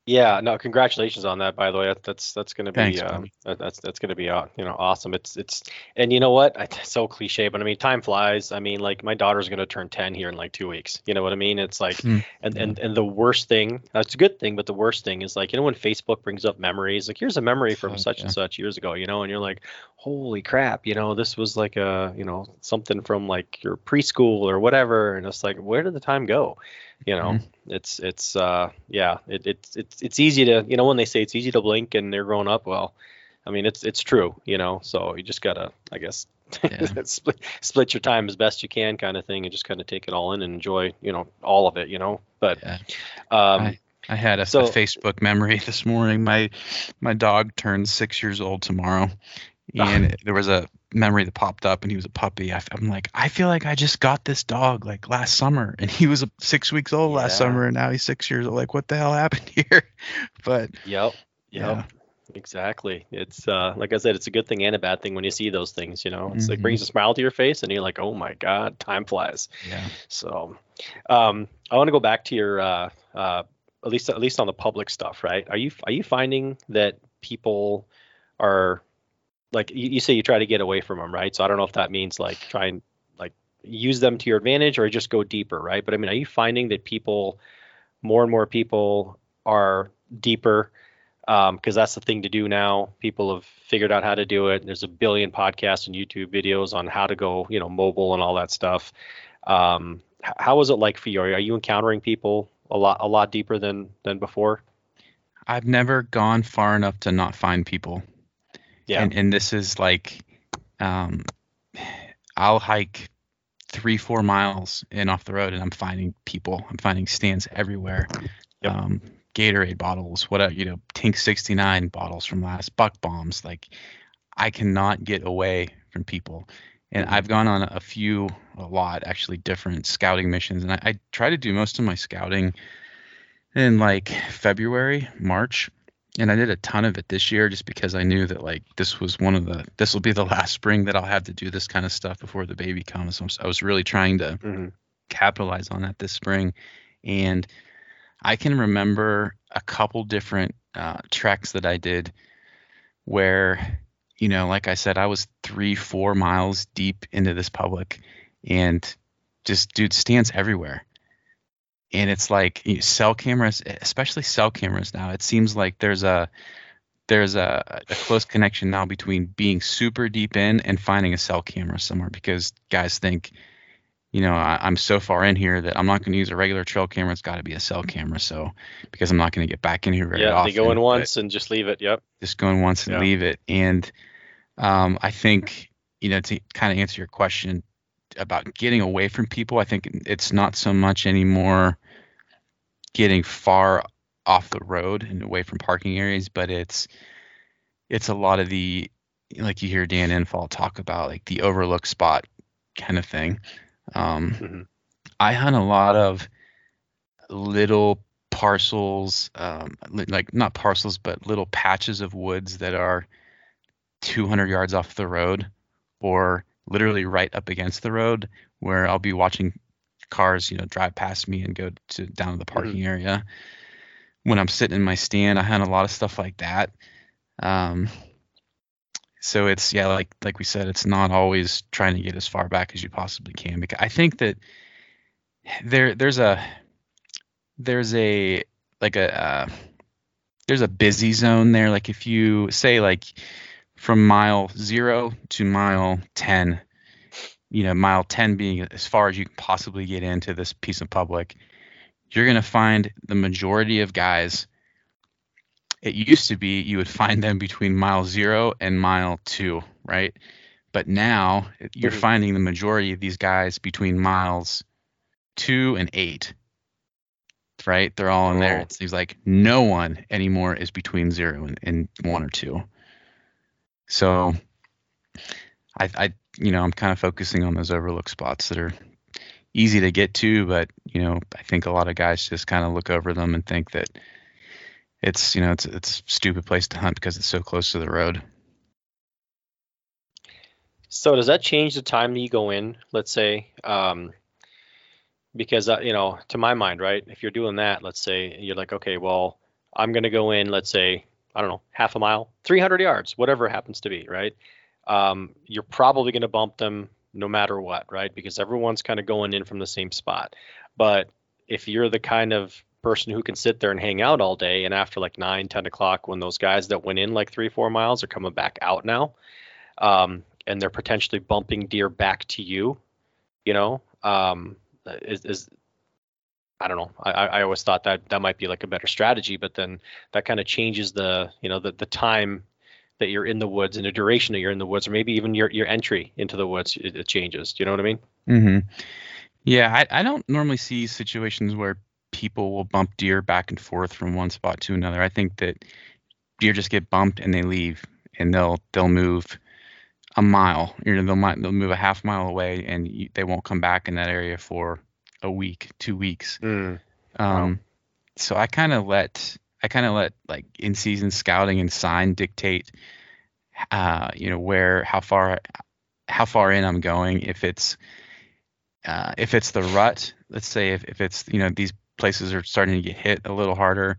Yeah, no, congratulations on that. By the way, that's that's going to be
Thanks,
um, that's that's going to be uh, you know awesome. It's it's and you know what? It's so cliche, but I mean, time flies. I mean, like my daughter's going to turn ten here in like two weeks. You know what I mean? It's like,
Mm,
and and and the worst thing, that's a good thing, but the worst thing is like you know when Facebook brings up memories, like here's a memory from
Fuck,
such
yeah.
and such years ago, you know, and you're like, holy crap, you know, this was like a you know something from like your preschool or whatever, and it's like, where did the time go? You know,
Mhm.
it's it's uh yeah, it, it's it's it's easy to you know when they say it's easy to blink and they're growing up, well, I mean it's it's true, you know, so you just gotta I guess
Yeah.
split split your time as best you can kind of thing and just kind of take it all in and enjoy you know all of it, you know. But
Yeah.
um
I had a, a Facebook memory this morning. My my dog turns six years old tomorrow, and there was a memory that popped up, and he was a puppy. I, am like, I feel like I just got this dog like last summer, and he was six weeks old last summer, and now he's six years old. Like, what the hell happened here? But
Yep. Yep.
Yeah.
Exactly. It's uh like I said, it's a good thing and a bad thing when you see those things, you know. It's like
Mhm.
brings a smile to your face and you're like, Oh my God, time flies.
yeah,
So um I want to go back to your uh uh at least at least on the public stuff, right? Are you are you finding that people are like you, you say you try to get away from them, right? So I don't know if that means like try and like use them to your advantage or just go deeper, right? But I mean, are you finding that people more and more people are deeper because that's the thing to do now. People have figured out how to do it. There's a billion podcasts and YouTube videos on how to go, you know, mobile and all that stuff. Um, how is it like for you? Are you encountering people a lot, a lot deeper than than before?
I've never gone far enough to not find people.
Yeah.
And and this is like um I'll hike three, four miles in off the road and I'm finding people. I'm finding stands everywhere.
Yep.
Um Gatorade bottles, what you know, Tink 69 bottles from last buck bombs. Like I cannot get away from people. And
Mhm.
I've gone on a few, a lot actually, different scouting missions. And I, I try to do most of my scouting in like February, March and I did a ton of it this year just because I knew that like this was one of the this will be the last spring that I'll have to do this kind of stuff before the baby comes. So I was really trying to
Mm-hmm.
capitalize on that this spring, and I can remember a couple different uh, treks that I did where you know, like I said, I was three, four miles deep into this public, and just dude stands everywhere and it's like you know, cell cameras especially cell cameras now it seems like there's a there's a, a close connection now between being super deep in and finding a cell camera somewhere because guys think you know I, i'm so far in here that i'm not going to use a regular trail camera it's got to be a cell camera so because i'm not going to get back in here very
yeah,
often
they go in once and just leave it. Yep.
just going once and
Yeah.
leave it and um, i think you know, to kind of answer your question about getting away from people, I think it's not so much anymore getting far off the road and away from parking areas, but it's it's a lot of the like you hear Dan Infalt talk about like the overlook spot kind of thing. Um, mm-hmm. I hunt a lot of little parcels, um, like not parcels, but little patches of woods that are 200 yards off the road or literally right up against the road where I'll be watching cars, you know, drive past me and go to down to the mm-hmm. parking mm-hmm. area. When I'm sitting in my stand, I had a lot of stuff like that. Um, so it's yeah, like like we said, it's not always trying to get as far back as you possibly can. Because I think that there there's a there's a like a uh, there's a busy zone there. Like if you say like from mile zero to mile ten, you know, mile ten being as far as you can possibly get into this piece of public, you're gonna find the majority of guys it used to be you would find them between mile zero and mile two, right? But now you're mm-hmm. finding the majority of these guys between miles two and eight, right? They're all in there. Oh. It seems like no one anymore is between zero and, and one or two. So I, I, you know, I'm kind of focusing on those overlook spots that are easy to get to, but you know, I think a lot of guys just kind of look over them and think that it's you know it's it's stupid place to hunt because it's so close to the road.
So does that change the time that you go in? Let's say, um, because uh, you know, to my mind, right? If you're doing that, let's say you're like, okay, well, I'm gonna go in. Let's say, I don't know, half a mile, 300 yards, whatever it happens to be, right? Um, you're probably gonna bump them no matter what, right? Because everyone's kind of going in from the same spot. But if you're the kind of person who can sit there and hang out all day and after like 9 10 o'clock when those guys that went in like three four miles are coming back out now um, and they're potentially bumping deer back to you you know um, is, is I don't know. I, I always thought that that might be like a better strategy, but then that kind of changes the you know the the time that you're in the woods and the duration that you're in the woods, or maybe even your your entry into the woods it, it changes. Do you know what I mean?
Mm-hmm. Yeah, I, I don't normally see situations where people will bump deer back and forth from one spot to another. I think that deer just get bumped and they leave, and they'll they'll move a mile. You know, they'll they'll move a half mile away, and you, they won't come back in that area for a week, two weeks. Mm. Um, so I kind of let I kind of let like in season scouting and sign dictate, uh, you know, where how far how far in I'm going. If it's uh, if it's the rut, let's say if, if it's you know these places are starting to get hit a little harder.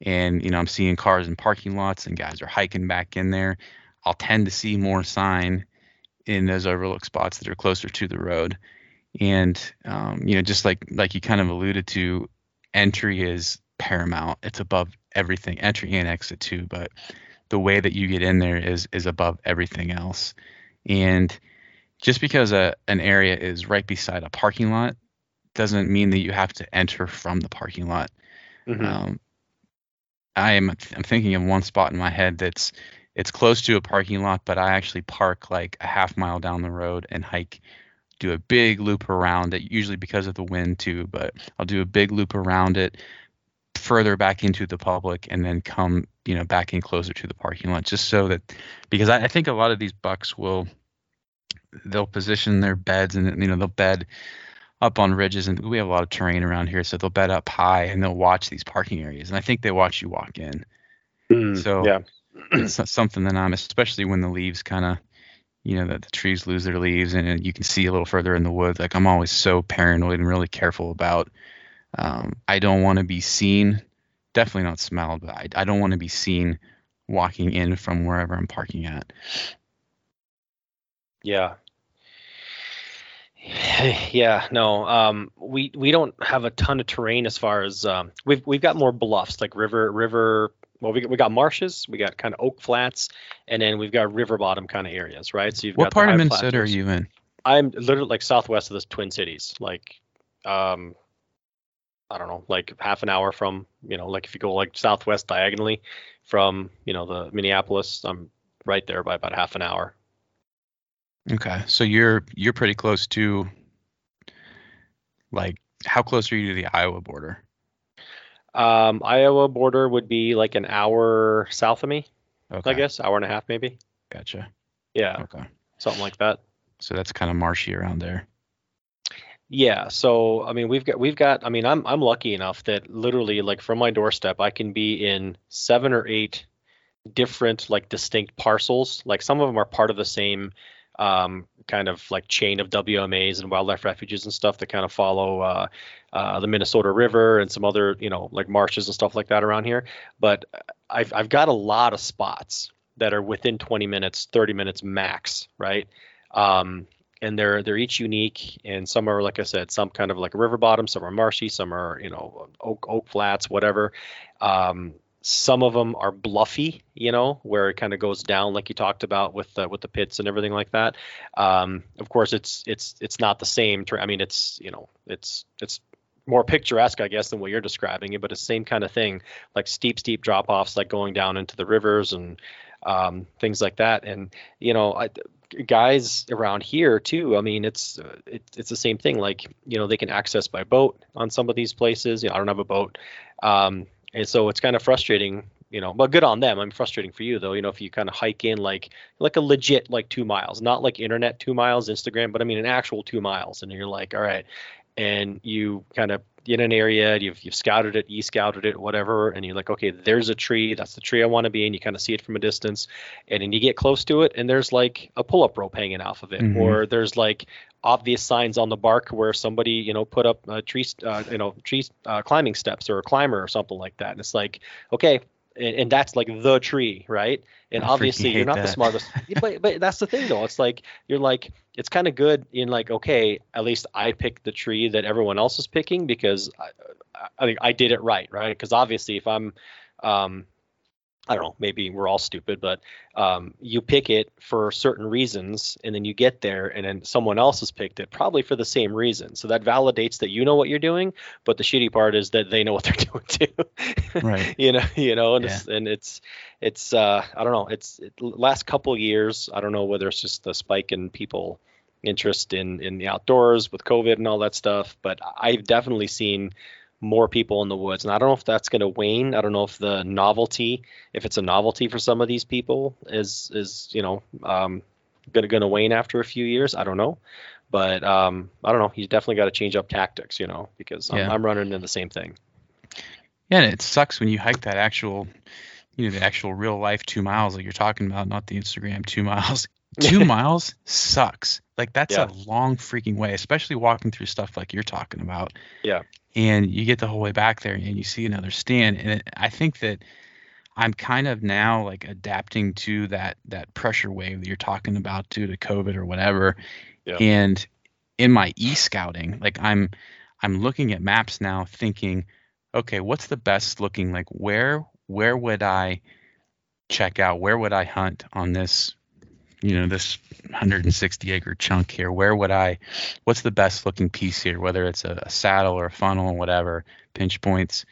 And, you know, I'm seeing cars in parking lots and guys are hiking back in there. I'll tend to see more sign in those overlook spots that are closer to the road. And, um, you know, just like, like you kind of alluded to, entry is paramount. It's above everything, entry and exit too. But the way that you get in there is, is above everything else. And just because a, an area is right beside a parking lot doesn't mean that you have to enter from the parking lot. Mm-hmm. Um, I am I'm thinking of one spot in my head that's it's close to a parking lot, but I actually park like a half mile down the road and hike, do a big loop around it, usually because of the wind too, but I'll do a big loop around it further back into the public and then come, you know, back in closer to the parking lot just so that because I, I think a lot of these bucks will they'll position their beds and you know they'll bed up on ridges, and we have a lot of terrain around here, so they'll bed up high and they'll watch these parking areas, and I think they watch you walk in. Mm, so yeah, it's something that I'm, especially when the leaves kind of, you know, that the trees lose their leaves, and you can see a little further in the woods. Like I'm always so paranoid and really careful about. Um, I don't want to be seen, definitely not smelled, but I, I don't want to be seen walking in from wherever I'm parking at.
Yeah, Yeah, no. Um, we we don't have a ton of terrain as far as um, we've we've got more bluffs like river river. Well, we we got marshes, we got kind of oak flats, and then we've got river bottom kind of areas, right?
So you've what part of Minnesota are you in?
I'm literally like southwest of the Twin Cities, like um, I don't know, like half an hour from you know, like if you go like southwest diagonally from you know the Minneapolis, I'm right there by about half an hour.
Okay, so you're you're pretty close to like how close are you to the Iowa border?
Um, Iowa border would be like an hour south of me,
Okay,
I guess, hour and a half maybe.
Gotcha.
Yeah,
Okay,
something like that.
so that's kind of marshy around there.
Yeah, so I mean we've got we've got I mean I'm I'm lucky enough that literally like from my doorstep I can be in seven or eight different like distinct parcels. Like some of them are part of the same um, kind of like chain of WMAs and wildlife refuges and stuff that kind of follow uh, uh, the Minnesota River and some other you know like marshes and stuff like that around here. But I've I've got a lot of spots that are within 20 minutes, 30 minutes max, right? Um, and they're they're each unique and some are like i said some kind of like a river bottom some are marshy some are you know oak oak flats whatever um, some of them are bluffy you know where it kind of goes down like you talked about with the with the pits and everything like that um, of course it's it's it's not the same ter- i mean it's you know it's it's more picturesque i guess than what you're describing it but it's the same kind of thing like steep steep drop offs like going down into the rivers and um, things like that and you know I, guys around here too. I mean, it's uh, it, it's the same thing. Like you know, they can access by boat on some of these places. You know, I don't have a boat, um, and so it's kind of frustrating. You know, but good on them. I'm frustrating for you though. You know, if you kind of hike in like like a legit like two miles, not like internet two miles, Instagram, but I mean an actual two miles, and you're like, all right, and you kind of in an area you've you've scouted it, you scouted it, whatever, and you're like, okay, there's a tree, that's the tree I want to be in. You kind of see it from a distance, and then you get close to it, and there's like a pull-up rope hanging off of it,
Mhm.
or there's like obvious signs on the bark where somebody you know put up a tree, uh, you know, tree uh, climbing steps or a climber or something like that, and it's like, okay. And, and that's like the tree, right? And
I
obviously, you're not the smartest. But but that's the thing, though. It's like you're like it's kind of good in like okay, at least I picked the tree that everyone else is picking because I, I, I think I did it right, right? Because obviously, if I'm, um, I don't know, maybe we're all stupid, but um, you pick it for certain reasons, and then you get there, and then someone else has picked it probably for the same reason. So that validates that you know what you're doing. But the shitty part is that they know what they're doing too.
Right.
you know, you know, and it's and it's it's uh, I don't know, it's it, last couple years. I don't know whether it's just the spike in people interest in in the outdoors with COVID and all that stuff, but I've definitely seen more people in the woods, and I don't know if that's going to wane. I don't know if the novelty, if it's a novelty for some of these people, is is you know um, gonna gonna wane after a few years. I don't know, but um, I don't know. He's definitely got to change up tactics, you know, because I'm, I'm running into the same thing.
Yeah, and it sucks when you hike that actual, you know, the actual real life two miles like you're talking about, not the Instagram two miles. Two miles sucks. Like that's
Yeah.
a long freaking way, especially walking through stuff like you're talking about.
Yeah.
And you get the whole way back there and you see another stand, and it, I think that I'm kind of now like adapting to that that pressure wave that you're talking about due to COVID or whatever.
Yeah.
And in my e-scouting, like I'm I'm looking at maps now thinking, okay, what's the best looking like where where would I check out? Where would I hunt on this you know, this 160 acre chunk here? Where would I what's the best looking piece here, whether it's a, a saddle or a funnel or whatever, pinch points.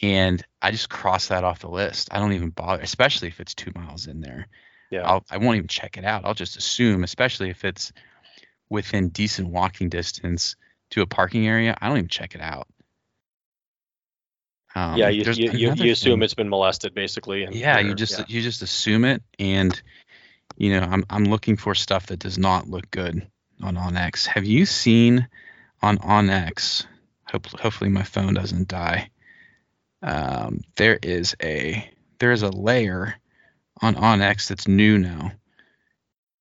And I just cross that off the list. I don't even bother, especially if it's two miles in there.
Yeah.
I'll, I won't even check it out. I'll just assume, especially if it's within decent walking distance to a parking area, I don't even check it out. Um,
yeah, you you, you, you assume
thing.
it's been molested basically. And
Yeah, you just
yeah.
you just assume it, and you know I'm I'm looking for stuff that does not look good on OnX. Have you seen on OnX? Hope, hopefully my phone doesn't die. Um, there is a there is a layer on OnX that's new now.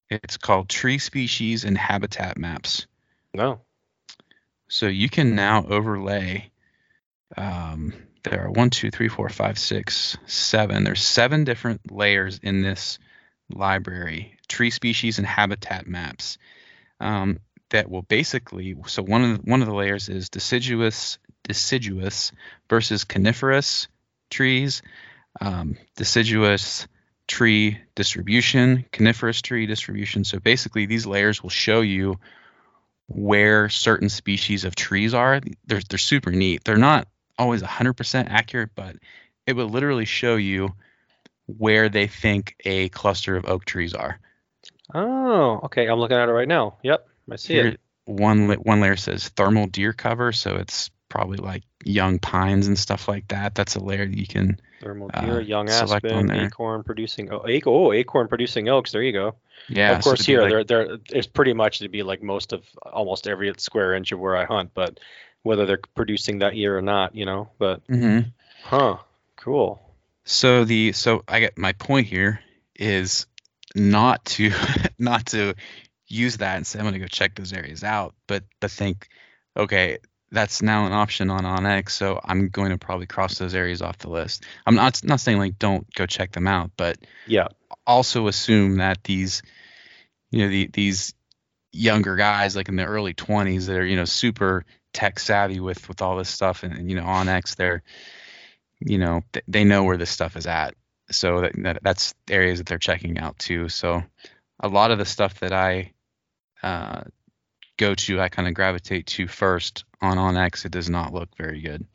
It's called Tree Species and Habitat Maps.
no.
So you can now overlay. Um, there are one, two, three, four, five, six, seven. There's seven different layers in this library: tree species and habitat maps. Um, that will basically. So one of the, one of the layers is deciduous deciduous versus coniferous trees. Um, deciduous tree distribution, coniferous tree distribution. So basically, these layers will show you where certain species of trees are. They're they're super neat. They're not always 100% accurate, but it will literally show you where they think a cluster of oak trees are.
Oh, okay. I'm looking at it right now. Yep, I see
Here,
it.
one one layer says thermal deer cover, so it's probably like young pines and stuff like that. That's a layer that you can.
Thermal
uh,
deer, young
select on
aspen, acorn producing. Oh, ac- oh, acorn producing oaks. There you go.
Yeah.
of course,
it'd
here
like-
there there it's pretty much to be like most of almost every square inch of where I hunt, but whether they're producing that year or not, you know. But
Mhm.
huh, cool.
So the so I get my point here is not to not to use that and say I'm gonna go check those areas out, but to think, okay, that's now an option on OnX, so I'm going to probably cross those areas off the list. I'm not not saying like don't go check them out, but
Yeah,
also assume that these you know the, these younger guys like in the early 20s that are you know super tech savvy with with all this stuff and, and you know OnX they're you know th- they know where this stuff is at so that, that that's areas that they're checking out too so a lot of the stuff that I uh, go to I kind of gravitate to first on OnX it does not look very good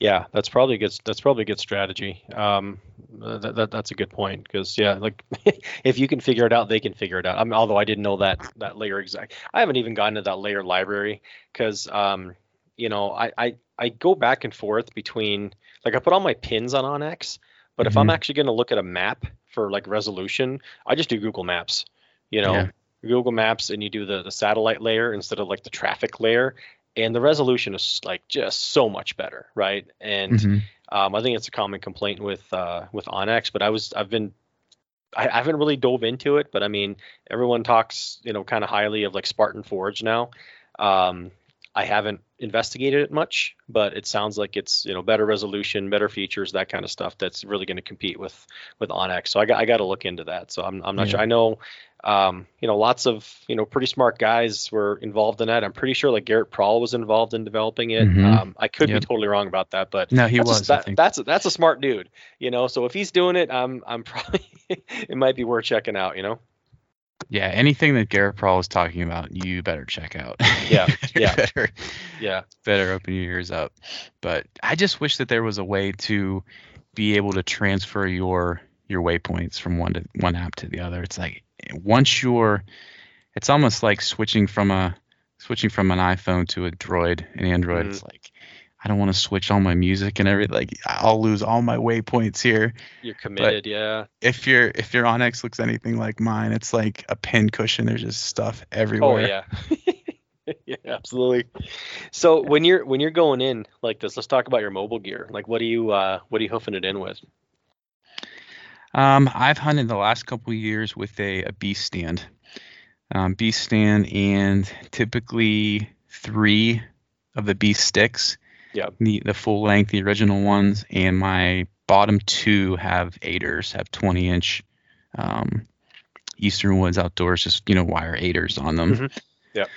yeah, that's probably a good. That's probably a good strategy. Um, that, that that's a good point because yeah, like if you can figure it out, they can figure it out. I mean, although I didn't know that that layer exact. I haven't even gotten to that layer library because um, you know, I I I go back and forth between like I put all my pins on OnX, but if I'm
Mhm.
actually going to look at a map for like resolution, I just do Google Maps. You know,
Yeah.
Google Maps, and you do the the satellite layer instead of like the traffic layer, and the resolution is like just so much better, right? And
Mhm.
um, I think it's a common complaint with uh, with OnX, but I was I've been I, I haven't really dove into it, but I mean everyone talks you know kind of highly of like Spartan Forge now. Um, I haven't investigated it much, but it sounds like it's you know better resolution, better features, that kind of stuff. That's really going to compete with with OnX. So I got I got to look into that. So I'm I'm not
Yeah.
sure. I know um, you know lots of you know pretty smart guys were involved in that. I'm pretty sure like Garrett Prawl was involved in developing it.
Mhm.
Um, I could
Yep.
be totally wrong about that, but
no he
that's
was
a, that, that's a, that's a smart dude, you know. So if he's doing it, I'm I'm probably it might be worth checking out, you know.
Yeah, anything that Garrett Prawl is talking about, you better check out.
Yeah, yeah.
better,
Yeah,
better open your ears up. But I just wish that there was a way to be able to transfer your your waypoints from one to one app to the other. It's like once you're, it's almost like switching from a switching from an iPhone to a Droid, an Android.
Mm-hmm.
It's like I don't want to switch all my music and everything. Like I'll lose all my waypoints here.
you're committed. yeah.
If your if your OnX looks anything like mine, it's like a pin cushion. There's just stuff everywhere.
Oh yeah. yeah, absolutely. So when you're when you're going in like this, let's talk about your mobile gear. Like, what do you uh what are you hoofing it in with?
Um, I've hunted the last couple of years with a, a beast stand, um, beast stand, and typically three of the beast sticks.
Yeah.
The the full length, the original ones, and my bottom two have aiders, have 20 inch, um, Eastern Woods Outdoors, just you know wire aiders on them.
Mhm. Yep.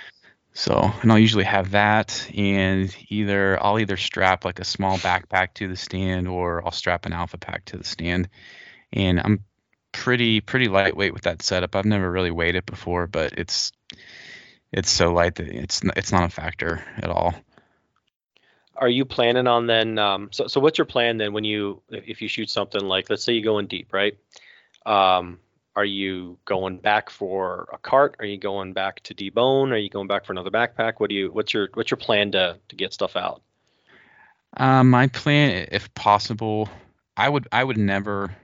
So, and I'll usually have that, and either I'll either strap like a small backpack to the stand, or I'll strap an alpha pack to the stand and I'm pretty pretty lightweight with that setup. I've never really weighed it before, but it's it's so light that it's it's not a factor at all.
Are you planning on then? Um, so so what's your plan then when you if you shoot something like let's say you go in deep, right? Um, are you going back for a cart? Are you going back to debone? Are you going back for another backpack? What do you what's your what's your plan to to get stuff out?
Um, my plan, if possible, I would I would never,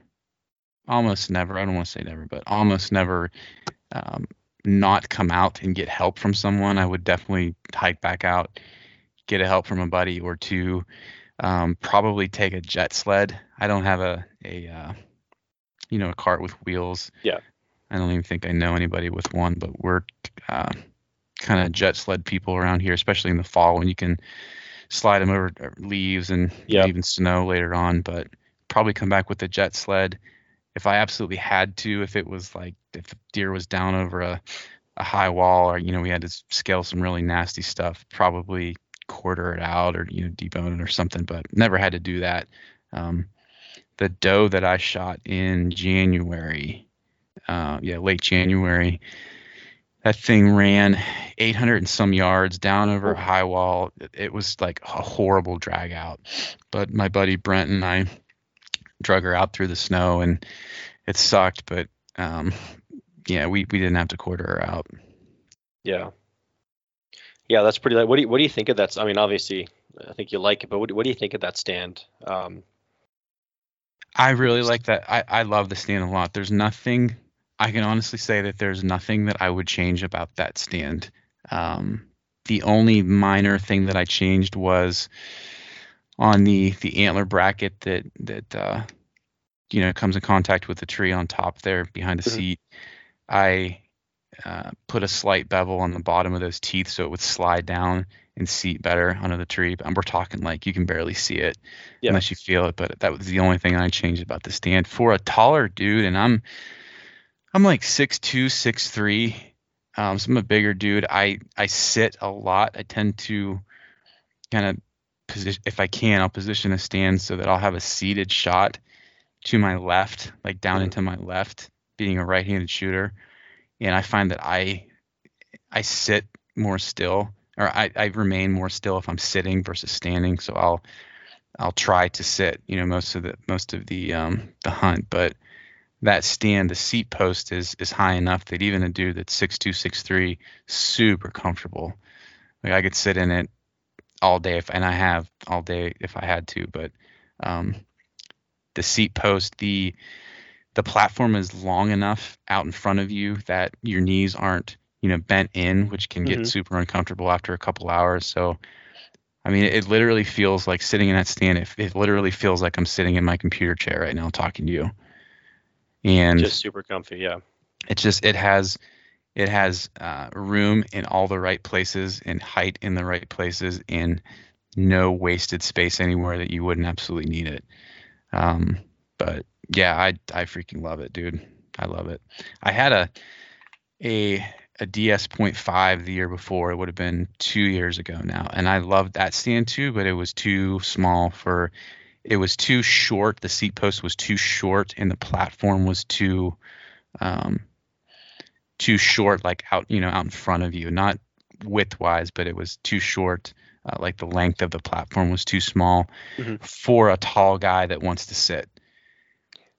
almost never. I don't want to say never, but almost never, um, not come out and get help from someone. I would definitely hike back out, get a help from a buddy or two. Um, probably take a jet sled. I don't have a a uh, you know a cart with wheels.
Yeah.
I don't even think I know anybody with one, but we're uh, kind of jet sled people around here, especially in the fall when you can slide them over uh, leaves and
Yeah.
even snow later on. But probably come back with a jet sled if I absolutely had to. If it was like if the deer was down over a a high wall or you know we had to scale some really nasty stuff, probably quarter it out or you know debone it or something. But never had to do that. Um, the doe that I shot in January, uh, yeah, late January. That thing ran 800 and some yards down over a high wall. It- was like a horrible drag out. But my buddy Brent and I drug her out through the snow and it sucked, but um, yeah, we we didn't have to quarter her out.
Yeah. Yeah, that's pretty. What do you what do you think of that? I mean, obviously, I think you like it, but what, do- what do you think of that stand? Um,
I really like that. I, I love the stand a lot. There's nothing I can honestly say that there's nothing that I would change about that stand. Um, the only minor thing that I changed was on the the antler bracket that that uh, you know comes in contact with the tree on top there behind the
Mhm.
seat. I uh, put a slight bevel on the bottom of those teeth so it would slide down and seat better under the tree. And we're talking like you can barely see it
Yeah.
unless you feel it. But that was the only thing I changed about the stand. For a taller dude, and I'm I'm like six two, six three. Um, so I'm a bigger dude. I I sit a lot. I tend to kind of position if I can, I'll position a stand so that I'll have a seated shot to my left, like down
Mhm.
into my left, being a right-handed shooter. And I find that I I sit more still or I, I remain more still if I'm sitting versus standing. So I'll I'll try to sit, you know, most of the most of the um the hunt, but that stand, the seat post is is high enough that even a dude that's six two, six three, super comfortable. Like I could sit in it all day if and I have all day if I had to, but um the seat post, the the platform is long enough out in front of you that your knees aren't, you know, bent in, which can get
Mhm.
super uncomfortable after a couple hours. So I mean, it literally feels like sitting in that stand. It, it literally feels like I'm sitting in my computer chair right now talking to you. And
just super comfy. Yeah.
it's just it has it has uh, room in all the right places and height in the right places and no wasted space anywhere that you wouldn't absolutely need it. Um, but yeah, I I freaking love it, dude. I love it. I had a a a DS.5 the year before. It would have been two years ago now, and I loved that stand too. But it was too small for. It was too short. The seat post was too short, and the platform was too, um, too short. Like out, you know, out in front of you, not width-wise, but it was too short. Uh, like the length of the platform was too small
Mhm.
for a tall guy that wants to sit.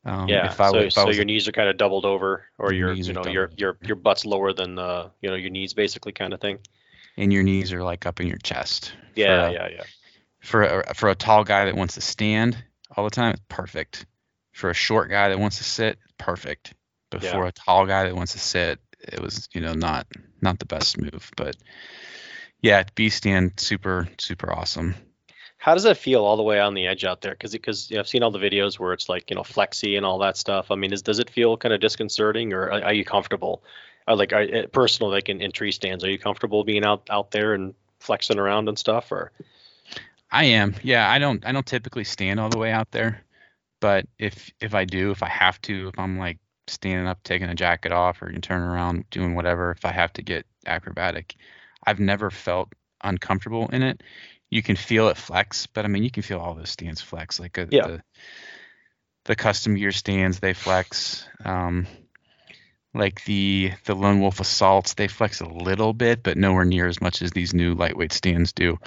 Um,
yeah.
If I,
so
if
so
was
your knees are kind of doubled over, or
Your
you know your your your butt's lower than uh you know your knees basically kind of thing.
and your knees are like up in your chest.
Yeah.
for a,
yeah. Yeah.
For a, for a tall guy that wants to stand all the time, it's perfect. For a short guy that wants to sit, perfect. But
Yeah.
for a tall guy that wants to sit, it was you know not not the best move. But yeah, B stand super super awesome.
How does it feel all the way on the edge out there? Because because you know, I've seen all the videos where it's like you know flexy and all that stuff. I mean, is does it feel kind of disconcerting, or are, are you comfortable? Uh, like are, uh, personal, like in, in tree stands, are you comfortable being out out there and flexing around and stuff? Or
I am. Yeah, I don't I don't typically stand all the way out there, but if if I do, if I have to, if I'm like standing up taking a jacket off or you turn around doing whatever, if I have to get acrobatic, I've never felt uncomfortable in it. You can feel it flex, but I mean you can feel all those stands flex like a,
Yeah.
the the custom gear stands they flex. Um like the the lone wolf assaults they flex a little bit but nowhere near as much as these new lightweight stands do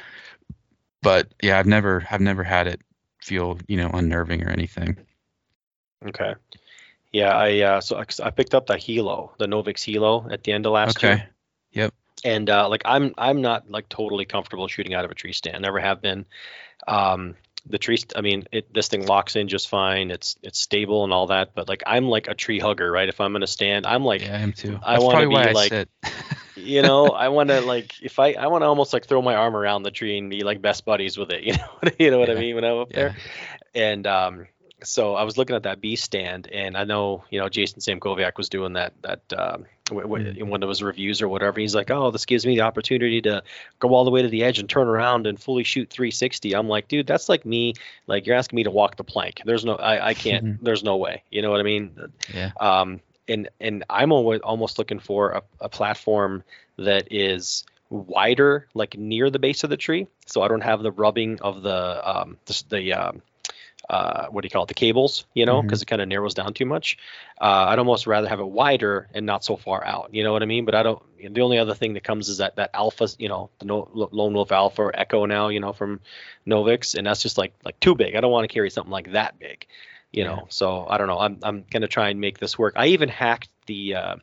but yeah, I've never I've never had it feel you know unnerving or anything.
okay, yeah, I uh, so I- I picked up the Hilo, the Novix Hilo at the end of last
Okay.
year.
Yep.
And uh, like I'm I'm not like totally comfortable shooting out of a tree stand. Never have been. Um, the tree, st- I mean, it this thing locks in just fine. It's it's stable and all that, but like I'm like a tree hugger, right? If I'm gonna stand, I'm like,
Yeah, I am too.
I
probably why
be like- you know, I want to like if I I want to almost like throw my arm around the tree and be like best buddies with it. You know, what- you know what I mean when I'm up
yeah.
there. And um, so I was looking at that B stand, and I know you know Jason Samkoviak was doing that that um. In one of his reviews or whatever. He's like, oh, this gives me the opportunity to go all the way to the edge and turn around and fully shoot 360. I'm like, dude, that's like me. Like you're asking me to walk the plank. There's no, I, I can't. there's no way. You know what I mean?
Yeah.
Um, and and I'm always almost looking for a, a platform that is wider, like near the base of the tree, so I don't have the rubbing of the um, the, the um, uh, what do you call it, the cables, you know, because it kind of narrows down too much. Uh, I'd almost rather have it wider and not so far out. You know what I mean? But I don't. The only other thing that comes is that that alpha, you know, the no, lone wolf alpha or echo now, you know, from Novix, and that's just like like too big. I don't want to carry something like that big, you
Yeah.
know. So I don't know. I'm I'm gonna try and make this work. I even hacked the uh,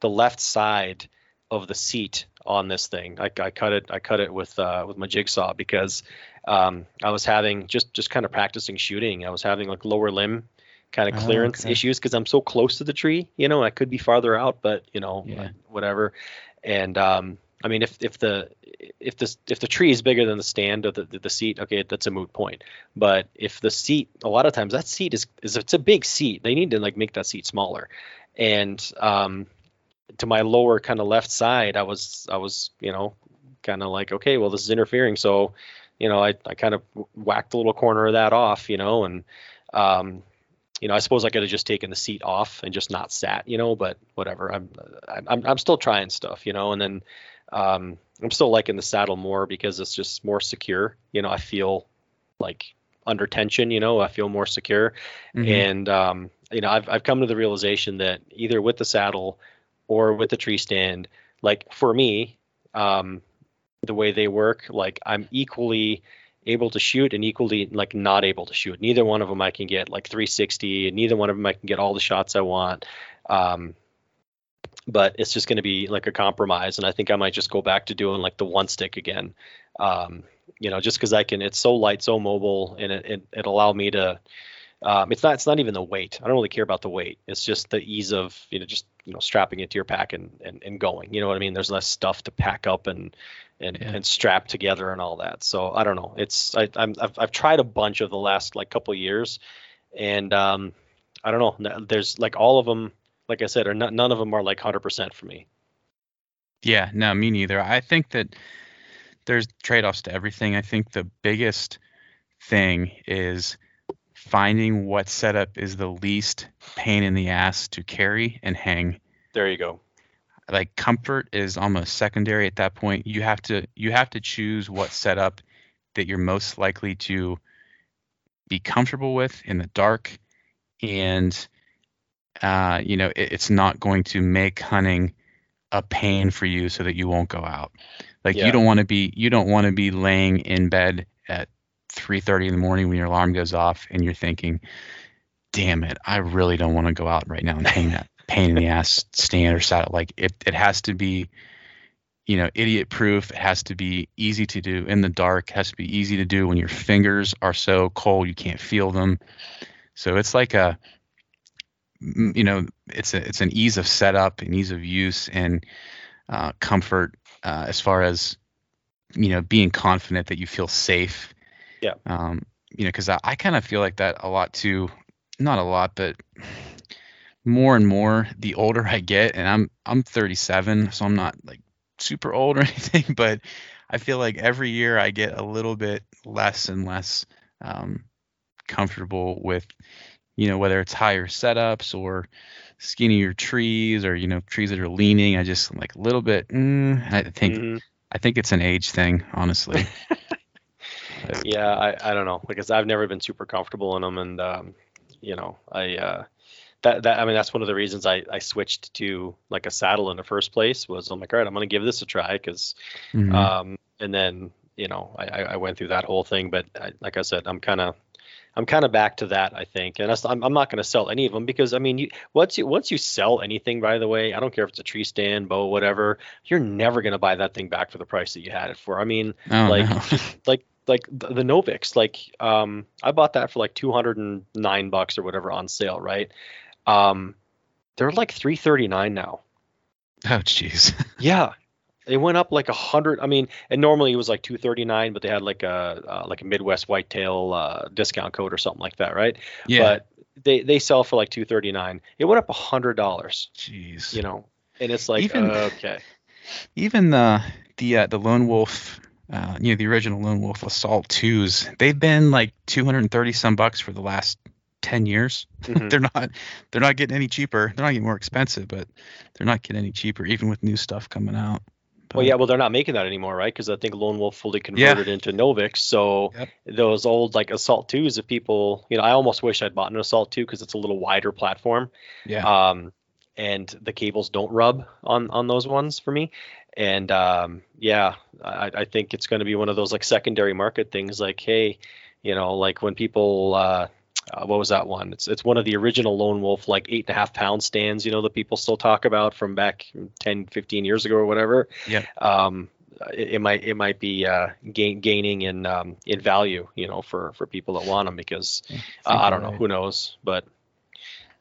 the left side of the seat on this thing. I, I cut it I cut it with uh, with my jigsaw because um, I was having just just kind of practicing shooting. I was having like lower limb kind of
Oh,
clearance
okay.
issues because I'm so close to the tree. You know, I could be farther out, but you know,
Yeah.
whatever. And um, I mean, if if the if the if the tree is bigger than the stand or the, the, the seat, okay, that's a moot point. But if the seat, a lot of times that seat is is it's a big seat. They need to like make that seat smaller. And um, to my lower kind of left side, I was I was you know kind of like okay, well this is interfering, so you know I I kind of whacked a little corner of that off, you know, and um, you know I suppose I could have just taken the seat off and just not sat, you know, but whatever. I'm I'm I'm still trying stuff, you know, and then um, I'm still liking the saddle more because it's just more secure. You know, I feel like under tension. You know, I feel more secure,
Mhm.
and um, you know, I've I've come to the realization that either with the saddle or with the tree stand, like for me, um, the way they work, like I'm equally able to shoot and equally like not able to shoot. Neither one of them I can get like 360, and neither one of them I can get all the shots I want. Um, but it's just going to be like a compromise, and I think I might just go back to doing like the one stick again. Um, you know, just because I can, it's so light, so mobile, and it it, it allowed me to. Um, it's not. It's not even the weight. I don't really care about the weight. It's just the ease of you know just you know strapping it to your pack and and, and going. You know what I mean? There's less stuff to pack up and and,
Yeah.
and strap together and all that. So I don't know. It's I, I'm I've, I've tried a bunch of the last like couple of years, and um, I don't know. There's like all of them. Like I said, are not, none of them are like 100% for me.
Yeah, no, me neither. I think that there's trade-offs to everything. I think the biggest thing is finding what setup is the least pain in the ass to carry and hang.
There you go.
Like comfort is almost secondary at that point. You have to you have to choose what setup that you're most likely to be comfortable with in the dark and uh, you know it, it's not going to make hunting a pain for you so that you won't go out like
Yeah.
you don't want to be you don't want to be laying in bed at 3:30 in the morning when your alarm goes off and you're thinking damn it I really don't want to go out right now and hang that pain in the ass stand or saddle like it it has to be you know idiot proof it has to be easy to do in the dark. It has to be easy to do when your fingers are so cold you can't feel them. So it's like a, you know it's a it's an ease of setup and ease of use and uh, comfort uh, as far as you know being confident that you feel safe
Yeah.
um you know because i, I kind of feel like that a lot too not a lot but more and more the older i get and i'm i'm 37 so i'm not like super old or anything but i feel like every year i get a little bit less and less um comfortable with you know whether it's higher setups or skinnier trees or you know trees that are leaning i just like a little bit mm, i think
Mhm.
i think it's an age thing honestly
Yeah, I, I don't know because I've never been super comfortable in them, and um, you know, I uh, that that I mean that's one of the reasons I I switched to like a saddle in the first place was I'm like all right I'm gonna give this a try because
Mhm.
um and then you know I I went through that whole thing, but I, like I said I'm kind of I'm kind of back to that I think, and I'm I'm not gonna sell any of them because I mean you once you once you sell anything by the way I don't care if it's a tree stand bow whatever you're never gonna buy that thing back for the price that you had it for I mean
oh,
like
no.
like like the, the Novix, like um I bought that for like 209 bucks or whatever on sale, right? Um they're like 339 now.
oh jeez
Yeah. It went up like a hundred. I mean, and normally it was like 239, but they had like a uh, like a Midwest whitetail uh, discount code or something like that, right?
yeah
But they they sell for like 239. It went up a hundred dollars,
jeez
you know, and it's like
Even-
okay,
even the the uh, the lone wolf uh, you know the original lone wolf assault twos they've been like 230 some bucks for the last 10 years
Mhm.
they're not they're not getting any cheaper they're not getting more expensive but they're not getting any cheaper even with new stuff coming out
Well, yeah, well, they're not making that anymore, right? Because I think Lone Wolf fully converted into Novix. So
Yep.
those old like Assault 2s, if people, you know, I almost wish I'd bought an Assault 2 because it's a little wider platform.
yeah
Um, and the cables don't rub on on those ones for me. And um, yeah, I, I think it's going to be one of those like secondary market things. Like, hey, you know, like when people, uh, uh, what was that one? It's it's one of the original Lone Wolf like eight and a half pound stands, you know, that people still talk about from back 10, 15 years ago or whatever.
Yeah.
Um, it, it might it might be uh, gain, gaining in um, in value, you know, for for people that want them because uh, I don't know,
right.
who knows, but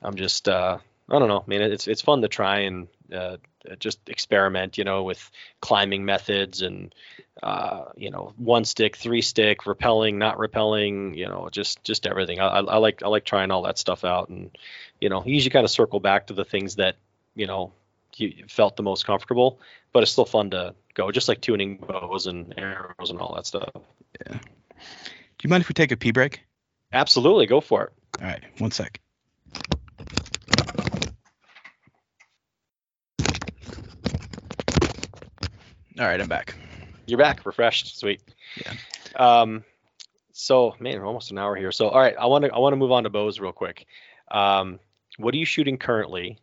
I'm just uh, I don't know. I mean, it's it's fun to try and uh, just experiment, you know, with climbing methods and uh, you know, one stick, three stick, repelling, not repelling, you know, just just everything. I, I, I like I like trying all that stuff out, and you know, you usually kind of circle back to the things that you know you felt the most comfortable, but it's still fun to go, just like tuning bows and arrows and all that stuff. Yeah.
Do you mind if we take a pee break?
Absolutely, go for it.
All right, one sec. All right, I'm back.
You're back, refreshed, sweet.
Yeah.
Um, so man, we're almost an hour here. So all right, I want to I want to move on to bows real quick. Um, what are you shooting currently?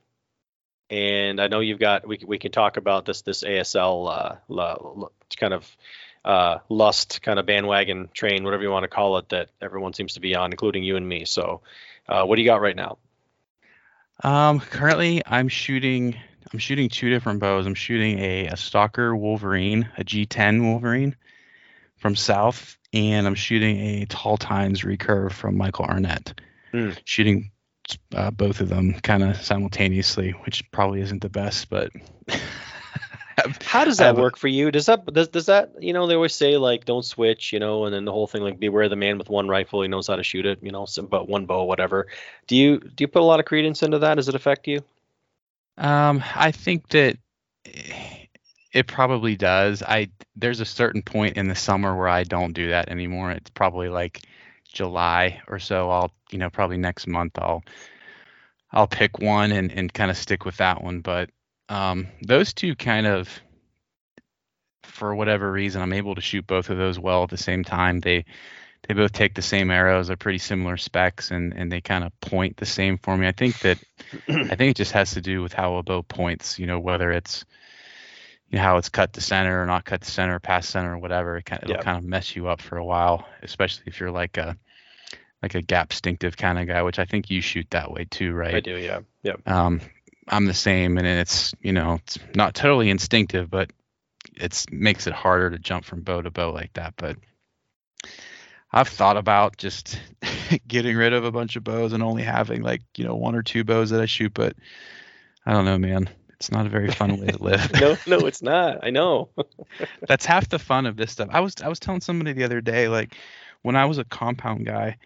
And I know you've got we we can talk about this this ASL uh, l- l- kind of uh, lust kind of bandwagon train, whatever you want to call it, that everyone seems to be on, including you and me. So, uh, what do you got right now?
Um, currently, I'm shooting. I'm shooting two different bows. I'm shooting a, a Stalker Wolverine, a G10 Wolverine from South, and I'm shooting a Tall Times recurve from Michael Arnett.
Hmm.
Shooting uh, both of them kind of simultaneously, which probably isn't the best, but
How does that work for you? Does that does does that you know they always say like don't switch, you know, and then the whole thing like beware the man with one rifle, he knows how to shoot it, you know, so, but one bow, whatever. Do you do you put a lot of credence into that? Does it affect you?
Um, I think that it probably does. I there's a certain point in the summer where I don't do that anymore. It's probably like July or so. I'll you know probably next month I'll I'll pick one and and kind of stick with that one. But um, those two kind of for whatever reason I'm able to shoot both of those well at the same time. They they both take the same arrows. They're pretty similar specs and and they kind of point the same for me. I think that I think it just has to do with how a bow points, you know, whether it's you know, how it's cut to center or not cut to center, past center or whatever. It kind it'll
Yeah.
kind of mess you up for a while, especially if you're like a like a gap stinctive kind of guy, which I think you shoot that way too, right?
I do, yeah, yeah.
Um, I'm the same, and it's you know it's not totally instinctive, but it's makes it harder to jump from bow to bow like that. But I've thought about just getting rid of a bunch of bows and only having like you know one or two bows that I shoot, but I don't know, man. It's not a very fun way to live.
no, no, it's not. I know.
That's half the fun of this stuff. I was I was telling somebody the other day, like when I was a compound guy,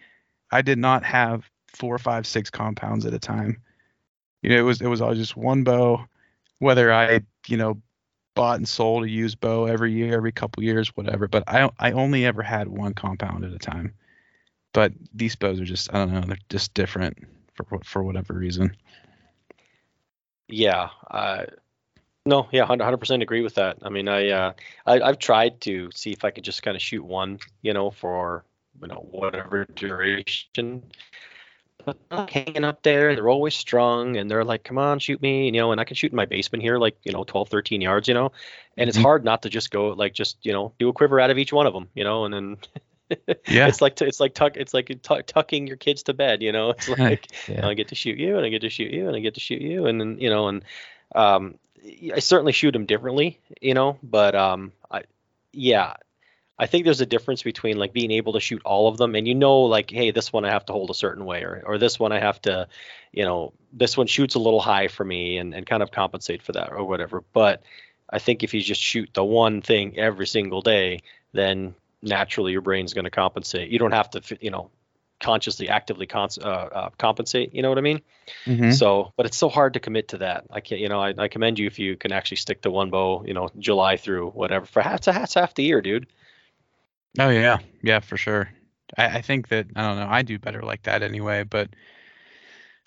I did not have four, five, six compounds at a time. You know, it was it was always just one bow, whether I you know bought and sold a used bow every year, every couple years, whatever. But I I only ever had one compound at a time. But these bows are just I don't know, they're just different for for whatever reason.
Yeah. Uh, no, yeah, hundred percent agree with that. I mean, I, uh, I I've tried to see if I could just kind of shoot one, you know, for you know whatever duration. But like hanging up there, they're always strung, and they're like, "Come on, shoot me," you know. And I can shoot in my basement here, like you know, 12, 13 yards, you know. And it's
Mhm.
hard not to just go like just you know do a quiver out of each one of them, you know, and then.
Yeah.
it's like t- it's like tuck it's like tu- tucking your kids to bed, you know. It's like
Yeah.
I get to shoot you, and I get to shoot you, and I get to shoot you, and then you know, and um, I certainly shoot them differently, you know, but um, I, yeah, I think there's a difference between like being able to shoot all of them, and you know, like, hey, this one I have to hold a certain way, or or this one I have to, you know, this one shoots a little high for me, and and kind of compensate for that or whatever. But I think if you just shoot the one thing every single day, then naturally your brain's going to compensate. You don't have to, you know, consciously actively cons- uh, uh, compensate. You know what I mean?
Mhm.
So, but it's so hard to commit to that. I can't, you know, I, I commend you if you can actually stick to one bow, you know, July through whatever for half, that's half the year, dude.
Oh yeah, yeah, for sure. I, I think that I don't know. I do better like that anyway, but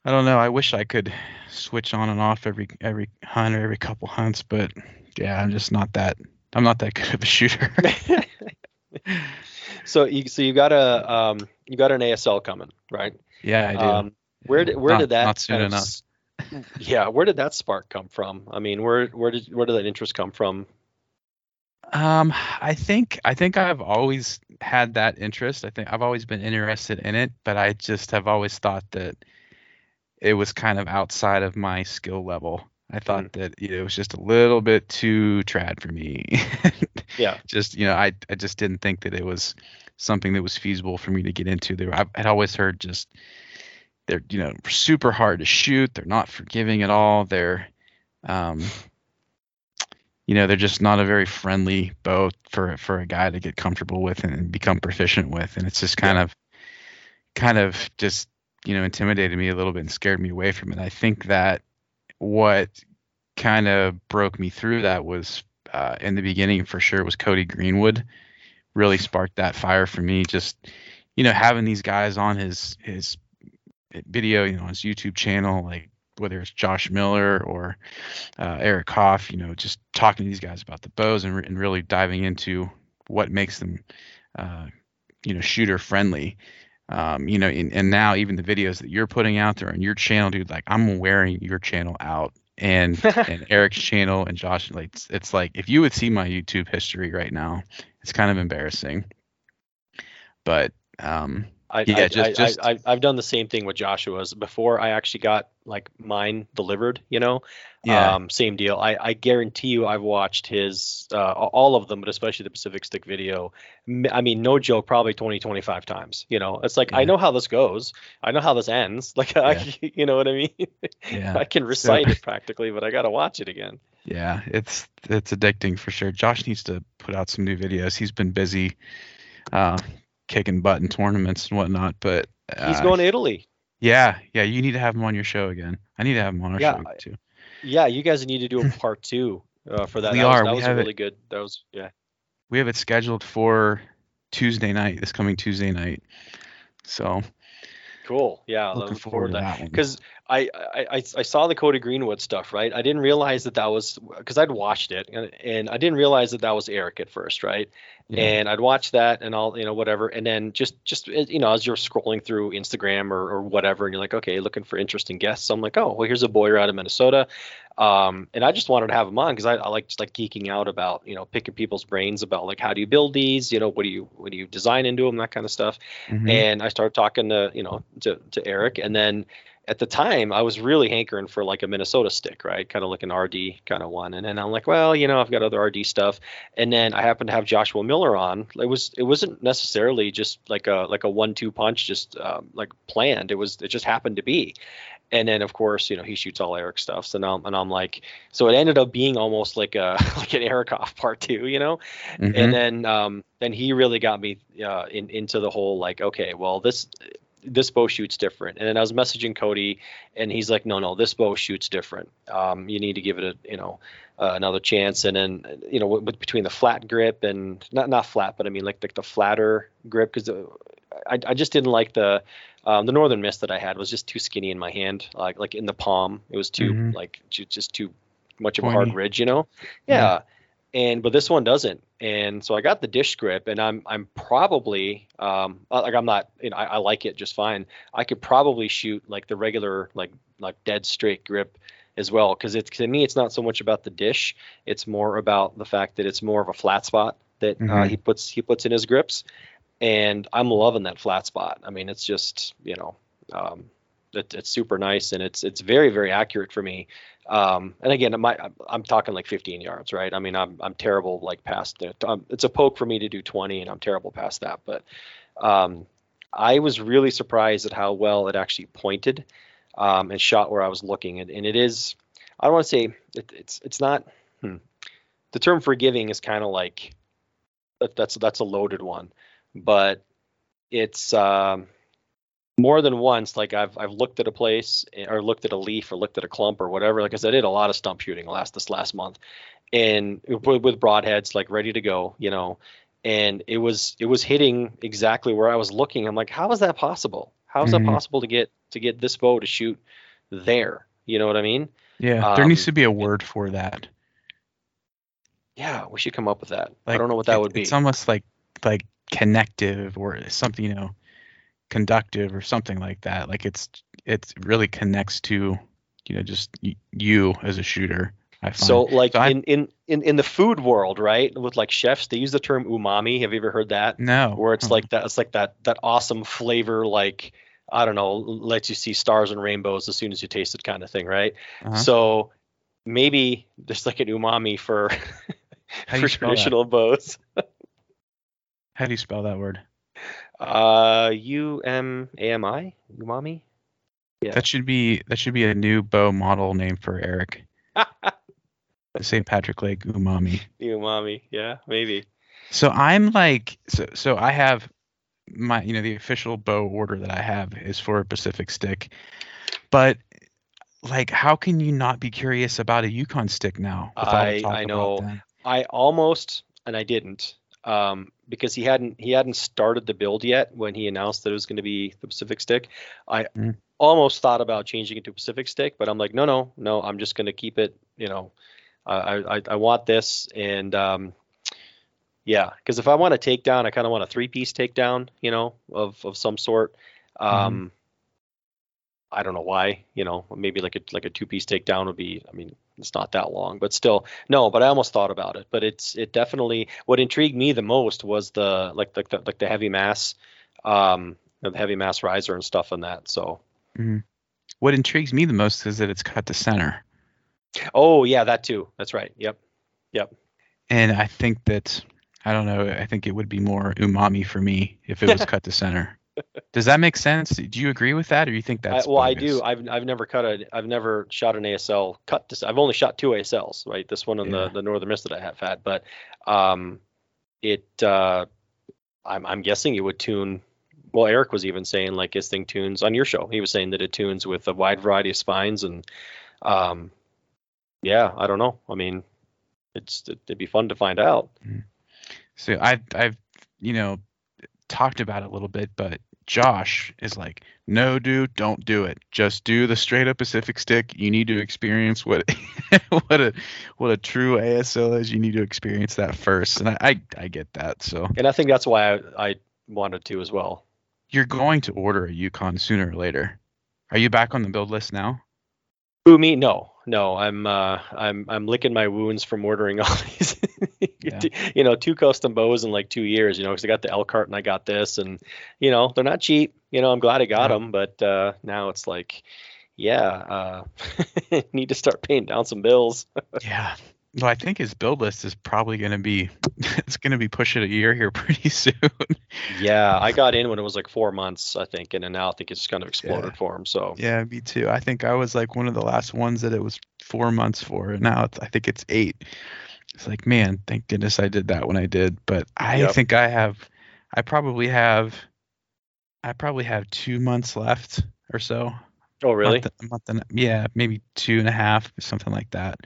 I don't know. I wish I could switch on and off every every hunt or every couple hunts, but yeah, I'm just not that. I'm not that good of a shooter.
so you, so you got a, um, you got an ASL coming, right?
yeah, I do.
Um, where did, where
Not-
did that,
Not soon enough.
yeah, where did that spark come from? I mean, where, where did, where did that interest come from?
Um, I think I think I've always had that interest. I think I've always been interested in it, but I just have always thought that it was kind of outside of my skill level. I thought mm. that you know, it was just a little bit too trad for me.
yeah.
Just you know, I I just didn't think that it was something that was feasible for me to get into. There, I had always heard just they're you know super hard to shoot. They're not forgiving at all. They're um, you know, they're just not a very friendly boat for for a guy to get comfortable with and become proficient with. And it's just kind yeah. of kind of just you know intimidated me a little bit and scared me away from it. I think that what kind of broke me through that was uh, in the beginning for sure was Cody Greenwood. Really sparked that fire for me. Just you know having these guys on his his video, you know, his YouTube channel, like whether it's Josh Miller or uh, Eric Hoff, you know, just talking to these guys about the bows and, re- and really diving into what makes them, uh, you know, shooter friendly. Um, you know, and, and now even the videos that you're putting out there on your channel, dude, like I'm wearing your channel out and and Eric's channel and Josh, like it's, it's like if you would see my YouTube history right now, it's kind of embarrassing. But um,
I, yeah, I, just, I, just... I, have done the same thing with Joshua's before I actually got like mine delivered, you know, yeah. Um, same deal. I, I guarantee you I've watched his, uh, all of them, but especially the Pacific Stick video. I mean, no joke, probably 20, 25 times, you know, it's like, yeah. I know how this goes. I know how this ends. Like, yeah. I, you know what I mean? Yeah. I can recite so, it practically, but I got to watch it again.
Yeah. It's, it's addicting for sure. Josh needs to put out some new videos. He's been busy, uh, kicking butt in tournaments and whatnot. But
uh, he's going to Italy.
Yeah, yeah. You need to have him on your show again. I need to have him on our yeah, show too.
Yeah, you guys need to do a part two uh, for that. We that are. Was, that we was have really it, good. That was yeah.
We have it scheduled for Tuesday night. This coming Tuesday night. So.
Cool. Yeah, looking forward, forward to that because I, I I saw the Cody Greenwood stuff, right? I didn't realize that that was because I'd watched it and, and I didn't realize that that was Eric at first, right? Yeah. And I'd watch that and all, you know, whatever. And then just, just, you know, as you're scrolling through Instagram or, or whatever, and you're like, okay, looking for interesting guests. So I'm like, oh, well, here's a Bowyer out of Minnesota. Um, and I just wanted to have him on because I, I like just like geeking out about, you know, picking people's brains about like, how do you build these? You know, what do you, what do you design into them? That kind of stuff. Mm-hmm. And I started talking to, you know, to, to Eric and then, at the time I was really hankering for like a Minnesota stick, right? Kind of like an RD kind of one. And then I'm like, well, you know, I've got other RD stuff. And then I happened to have Joshua Miller on. It was it wasn't necessarily just like a like a one two punch, just um, like planned. It was it just happened to be. And then of course, you know, he shoots all Eric stuff. So now and I'm like, so it ended up being almost like a like an Eric Hoff part two, you know. Mm-hmm. And then um then he really got me uh, in into the whole like, okay, well this this bow shoots different. And then I was messaging Cody, and he's like, no, no, this bow shoots different. Um, you need to give it a, you know, uh, another chance. And then, you know, with, between the flat grip and not not flat, but I mean like the, the flatter grip, because I, I just didn't like the um, the Northern Mist that I had was just too skinny in my hand, like like in the palm. It was too mm-hmm. like just too much of a hard ridge, you know. Yeah. yeah and but this one doesn't. And so i got the dish grip and i'm i'm probably um like i'm not you know I, I, like it just fine. I could probably shoot like the regular like like dead straight grip as well because it's to me it's not so much about the dish. It's more about the fact that it's more of a flat spot that uh, mm-hmm. uh, he puts he puts in his grips. And i'm loving that flat spot. I mean it's just you know um it, it's super nice and it's it's very very accurate for me um, and again, my, I'm talking like 15 yards, right? I mean, I'm I'm terrible like past it. Um, it's a poke for me to do 20, and I'm terrible past that. But um, I was really surprised at how well it actually pointed um, and shot where I was looking. And, and it is, I don't want to say it, it's it's not. Hmm, the term forgiving is kind of like that's that's a loaded one, but it's um, more than once like i've i've looked at a place eh, or looked at a leaf or looked at a clump or whatever like i said i did a lot of stump shooting last this last month. And with, with broadheads like ready to go you know and it was it was hitting exactly where i was looking. I'm like how is that possible? How is mm-hmm. that possible to get to get this bow to shoot there? You know what i mean?
Yeah there um, needs to be a word for that.
Yeah we should come up with that. Like, i don't know what that
it,
would be.
it's almost like like connective or something you know conductive or something like that. Like it's it really connects to you know just you as a shooter I find.
So like
So
in, in in in the food world, right? With like chefs, they use the term umami. Have you ever heard that?
no,
Where it's like that. It's like that that awesome flavor, like I don't know, lets you see stars and rainbows as soon as you taste it, kind of thing, right?
Uh-huh.
So maybe there's like an umami for for
that?
traditional bows.
How do you spell that word?
Uh, U M A M I umami. Yeah.
That should be that should be a new bow model name for Eric. St. Patrick Lake Umami.
umami. Yeah, maybe.
So I'm like so so I have my you know the official bow order that I have is for a Pacific stick. But like how can you not be curious about a Yukon stick now? with all the
I- I know. I almost and I didn't um, because he hadn't he hadn't started the build yet when he announced that it was going to be the Pacific Stick. I
Mm.
almost thought about changing it to Pacific Stick, but I'm like, no, no, no. I'm just going to keep it. You know, I I, I want this and um, yeah, because if I want a takedown, I kind of want a three piece takedown. You know, of of some sort. Um, I don't know why. You know, maybe like a like a two piece takedown would be. I mean, it's not that long, but still, no. But I almost thought about it. But it's it definitely what intrigued me the most was the like like the like the heavy mass, um, the heavy mass riser and stuff on that. So
What intrigues me the most is that it's cut to center.
oh yeah, that too. That's right. Yep, yep.
And I think that I don't know, I think it would be more umami for me if it was cut to center. Does that make sense? Do you agree with that or you think
I,
that's
well, I do. I've I've never cut a I've never shot an ASL cut. This I've only shot two ASLs. Right, this one and
Yeah.
the the Northern Mist that I have had. But um, it uh, I'm I'm guessing it would tune. Well, Eric was even saying like his thing tunes on your show. He was saying that it tunes with a wide variety of spines and um, yeah, I don't know. I mean, it's it'd be fun to find out.
So I've I've you know talked about it a little bit, but Josh is like, no, dude, don't do it. Just do the straight up Pacific stick. You need to experience what what a what a true ASL is. You need to experience that first, and I I, I get that. So
And I think that's why I, I wanted to as well.
you're going to order a Yukon sooner or later. Are you back on the build list now?
Who me? No, no. I'm uh, I'm I'm licking my wounds from ordering all these,
Yeah.
you know, two custom bows in like two years. You know, because I got the Elkhart and I got this, and you know, they're not cheap. You know, I'm glad I got
Yeah.
them, but uh, now it's like, yeah, uh, need to start paying down some bills.
Yeah. Well, I think his build list is probably going to be it's going to be pushing a year here pretty soon.
yeah, I got in when it was like four months, I think, and then now I think it's kind of exploded for him. So
Yeah, me too. I think I was like one of the last ones that it was four months for. and Now it's, I think it's eight. It's like, man, thank goodness I did that when I did. But I
Yep.
think I have, I probably have, I probably have two months left or so.
Oh really?
Month, month and, yeah, maybe two and a half, something like that.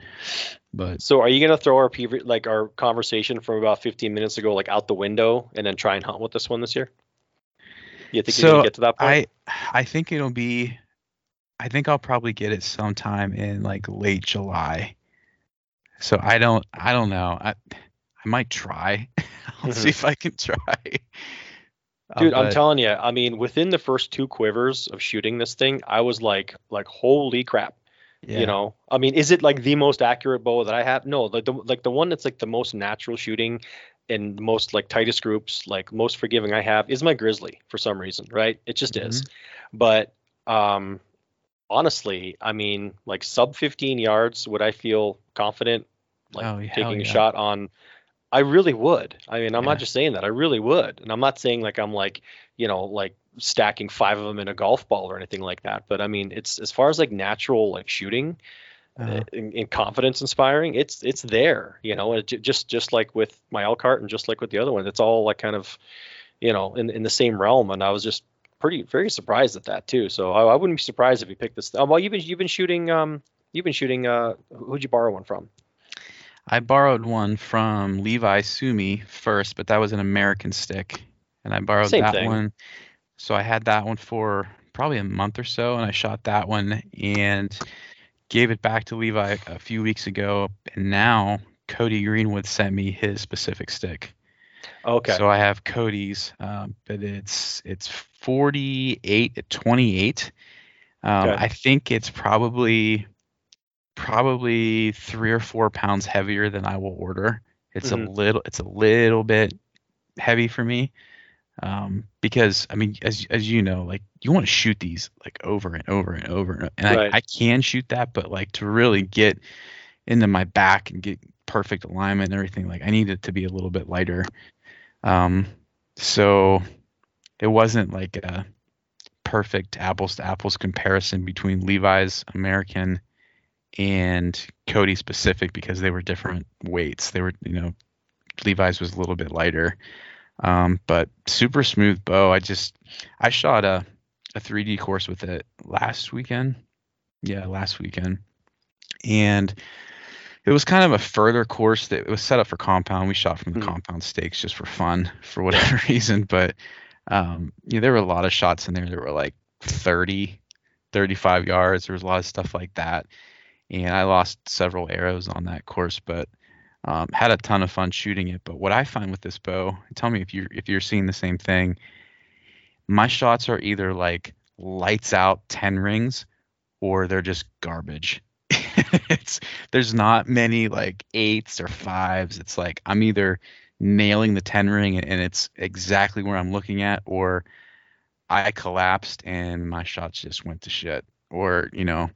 But
So are you gonna throw our PV, like our conversation from about 15 minutes ago like out the window and then try and hunt with this one this year? You think you're
So,
gonna get to that point?
I, I think it'll be, I think I'll probably get it sometime in like late July. So I don't, I don't know. I, I might try. I'll see
Mhm.
if I can try.
Dude, I'm telling you, I mean, within the first two quivers of shooting this thing, I was like, like, holy crap.
yeah.
You know, I mean, is it like the most accurate bow that I have? No, like the like the one that's like the most natural shooting and most like tightest groups, like most forgiving I have is my Grizzly for some reason, right? It just is.
Mm-hmm.
But um honestly, I mean, like sub 15 yards, would I feel confident like
Oh,
taking a shot on I really would. I mean, I'm
Yeah.
not just saying that. I really would. And I'm not saying like I'm like, you know, like stacking five of them in a golf ball or anything like that. But I mean, it's as far as like natural like shooting
Uh,
and, and confidence inspiring, it's it's there. You know, it, just just like with my Elkhart and just like with the other one, it's all like kind of, you know, in in the same realm. And I was just pretty very surprised at that too. So I, I wouldn't be surprised if you picked this. Oh, well, you've been you've been shooting um you've been shooting uh who'd you borrow one from?
I borrowed one from Levi Sumi first, but that was an American stick, and I borrowed
Same
that
thing.
one. So I had that one for probably a month or so, and I shot that one and gave it back to Levi a few weeks ago, and now Cody Greenwood sent me his Pacific stick.
Okay.
So I have Cody's, um, but it's it's 48 at 28. Um,
Okay.
I think it's probably probably three or four pounds heavier than I will order. It's
Mhm.
a little it's a little bit heavy for me. Um, because I mean, as as you know, like you want to shoot these like over and over and over, and I,
Right.
I can shoot that, but like to really get into my back and get perfect alignment and everything, like I need it to be a little bit lighter. Um, so it wasn't like a perfect apples to apples comparison between Levi's American and Cody's Pacific because they were different weights. They were, you know, Levi's was a little bit lighter. Um, but super smooth bow. I just I shot a a 3D course with it last weekend. Yeah, last weekend. And it was kind of a further course that was set up for compound. We shot from the
Mhm.
compound stakes just for fun for whatever reason, but um, you know, there were a lot of shots in there that were like 30, 35 yards. There was a lot of stuff like that. And I lost several arrows on that course, but um, had a ton of fun shooting it. But what I find with this bow, tell me if you're if you're seeing the same thing. My shots are either like lights out ten rings, or they're just garbage. it's there's not many like eights or fives. It's like I'm either nailing the ten ring and it's exactly where I'm looking at, or I collapsed and my shots just went to shit, or you know,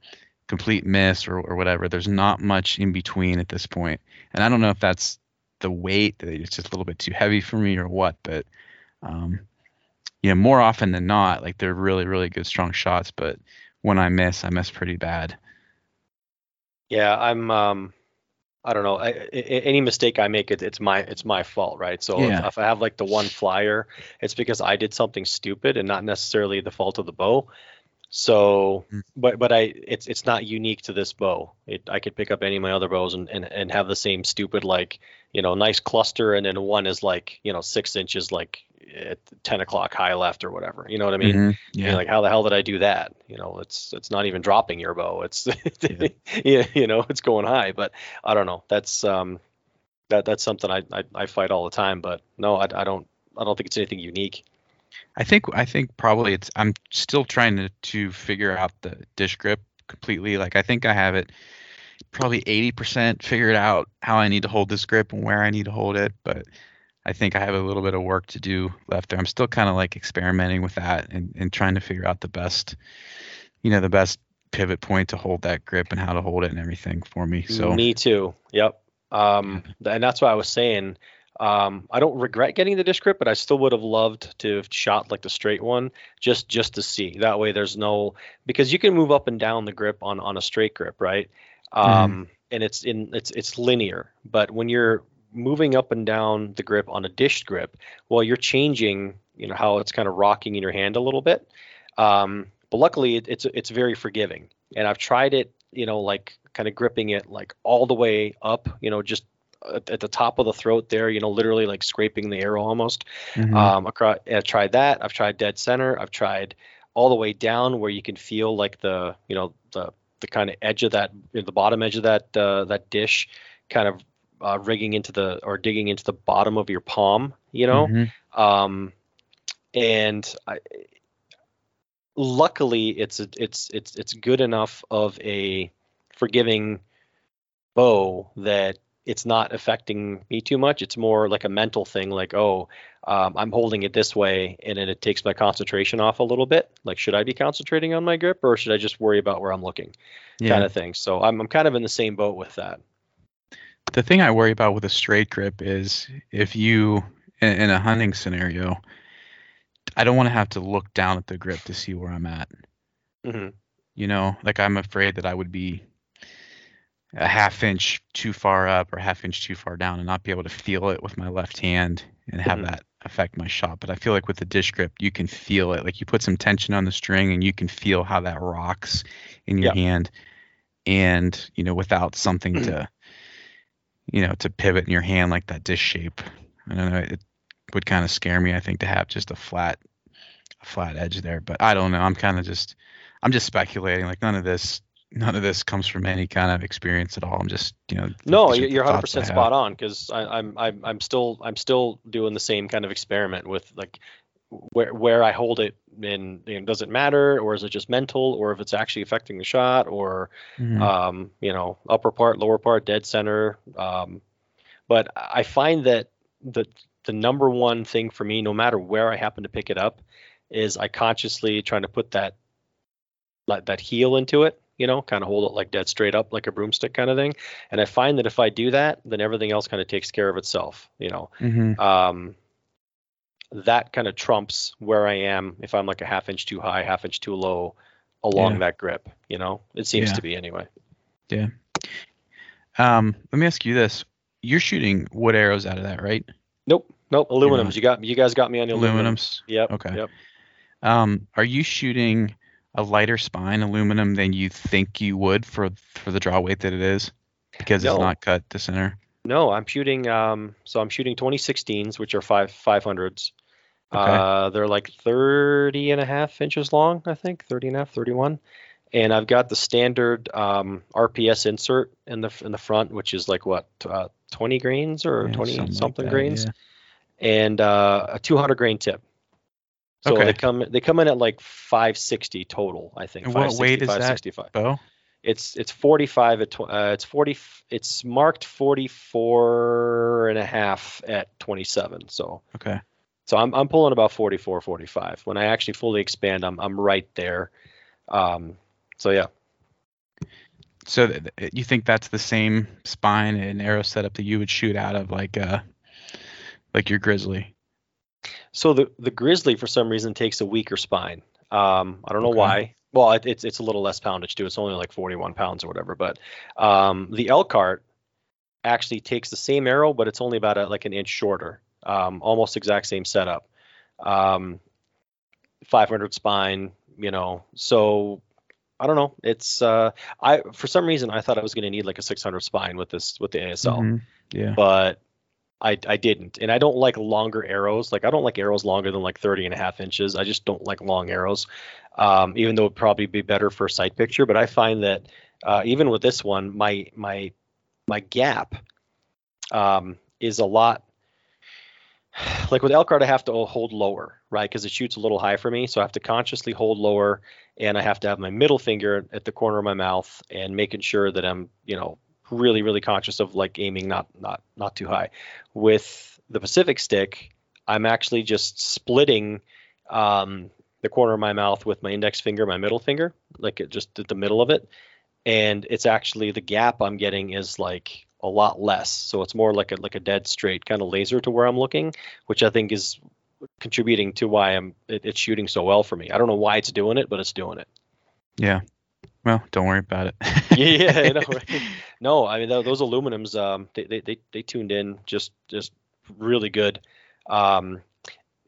complete miss or, or whatever. There's not much in between at this point, and I don't know if that's the weight it's just a little bit too heavy for me or what, but um, you know, more often than not, like they're really really good strong shots, but when I miss, I miss pretty bad.
Yeah, I'm. Um, I don't know. I, I, any mistake I make, it, it's my it's my fault, right? So if, if I have like the one flyer, it's because I did something stupid and not necessarily the fault of the bow. So,
Mm.
but but I it's it's not unique to this bow. It I could pick up any of my other bows and and, and have the same stupid like you know nice cluster and then one is like you know six inches like at ten o'clock high left or whatever. You know what I mean?
Mhm.
You're
Yeah.
like how the hell did I do that? You know, it's it's not even dropping your bow. It's
Yeah.
yeah, you know, it's going high. But I don't know. That's um that that's something I I, I fight all the time. But no, I, I don't I don't think it's anything unique.
I think I think probably it's I'm still trying to to figure out the dish grip completely. Like I think I have it probably 80% figured out how I need to hold this grip and where I need to hold it, but I think I have a little bit of work to do left there. I'm still kind of like experimenting with that and, and trying to figure out the best, you know, the best pivot point to hold that grip and how to hold it and everything for me. So
me too. Yep. Um, and that's why I was saying. Um, I don't regret getting the dish grip, but I still would have loved to have shot like the straight one, just just to see. That way, there's no because you can move up and down the grip on on a straight grip, right? Um, and it's in it's it's linear. But when you're moving up and down the grip on a dished grip, well, you're changing, you know, how it's kind of rocking in your hand a little bit. Um, but luckily, it, it's it's very forgiving, and I've tried it, you know, like kind of gripping it like all the way up, you know, just at, at the top of the throat there, you know, literally like scraping the arrow almost.
mhm.
Um, across, I've tried that. I've tried dead center. I've tried all the way down where you can feel like the, you know, the the kind of edge of that, you know, the bottom edge of that uh, that dish, kind of uh, rigging into the or digging into the bottom of your palm, you know.
Mhm.
Um, and I, luckily, it's a, it's it's it's good enough of a forgiving bow that it's not affecting me too much. It's more like a mental thing, like oh, um, I'm holding it this way, and then it takes my concentration off a little bit. Like, should I be concentrating on my grip, or should I just worry about where I'm looking,
yeah.
kind of thing. So I'm I'm kind of in the same boat with that.
the thing I worry about with a straight grip is if you in, in a hunting scenario, I don't want to have to look down at the grip to see where I'm at.
hmm
You know, like I'm afraid that I would be a half inch too far up or half inch too far down and not be able to feel it with my left hand and have
Mhm.
that affect my shot. But I feel like with the dish grip, you can feel it. Like you put some tension on the string and you can feel how that rocks in your
Yeah.
hand. And, you know, without something to, you know, to pivot in your hand like that dish shape. I don't know. It would kind of scare me, I think, to have just a flat, a flat edge there. But I don't know. I'm kind of just, I'm just speculating. Like none of this, none of this comes from any kind of experience at all. I'm just, you know.
No, you're 100 percent spot on because I'm I'm I'm still I'm still doing the same kind of experiment with like where where I hold it and, and does it matter or is it just mental or if it's actually affecting the shot or
Mhm.
um, you know upper part lower part dead center um, but I find that the the number one thing for me no matter where I happen to pick it up is I consciously trying to put that like that heel into it you know kind of hold it like dead straight up like a broomstick kind of thing and I find that if I do that then everything else kind of takes care of itself you know
Mhm.
um, that kind of trumps where I am if I'm like a half inch too high, half inch too low along
Yeah.
that grip. You know, it seems
Yeah.
to be anyway. Yeah.
Um, let me ask you this: You're shooting wood arrows out of that, right?
Nope, nope, aluminums. You got you guys got me on the aluminum.
Aluminums.
Yep.
Okay.
Yep.
Um, are you shooting a lighter spine aluminum than you think you would for for the draw weight that it is, because
No.
it's not cut to center?
No, I'm shooting. Um, so I'm shooting 2016s, which are five 500s.
Okay.
Uh, they're like 30 and a half inches long, I think, 30 and a half, 31. And I've got the standard um, RPS insert in the in the front, which is like what uh, 20 grains or
Yeah,
20 something,
like that,
grains.
yeah.
and uh, a 200 grain tip. So
Okay.
they come they come in at like 560 total, I think.
And what weight is that?
565. It's it's 45 at uh, it's 40 it's marked 44 and a half at 27. So
Okay.
so I'm I'm pulling about 44 45. When I actually fully expand, I'm I'm right there. Um so yeah.
So th- you think that's the same spine and arrow setup that you would shoot out of, like uh, like your grizzly?
So the the grizzly for some reason takes a weaker spine. Um, I don't know
Okay.
why. Well, it, it's it's a little less poundage too. It's only like 41 pounds or whatever. But um, the Elkhart actually takes the same arrow, but it's only about a, like an inch shorter. Um, almost exact same setup. Um, 500 spine, you know. So I don't know. It's uh, I for some reason I thought I was going to need like a 600 spine with this with the ASL
Mhm. Yeah.
but I, I didn't. And I don't like longer arrows. Like I don't like arrows longer than like 30 and a half inches. I just don't like long arrows. Um, even though it'd probably be better for a sight picture. But I find that uh, even with this one, my my my gap um, is a lot like with Elkhart, I have to hold lower, right? Because it shoots a little high for me. So I have to consciously hold lower and I have to have my middle finger at the corner of my mouth and making sure that I'm, you know, really, really conscious of like aiming not not not too high. With the Pacific stick, I'm actually just splitting um, the corner of my mouth with my index finger, my middle finger, like it just at the middle of it. And it's actually the gap I'm getting is like a lot less. So it's more like a like a dead straight kind of laser to where I'm looking, which I think is contributing to why I'm it, it's shooting so well for me. I don't know why it's doing it, but it's doing it.
Yeah. Well, don't worry about it.
yeah, I know, right? No, I mean tho- those aluminums, um, they, they they they tuned in just just really good, um,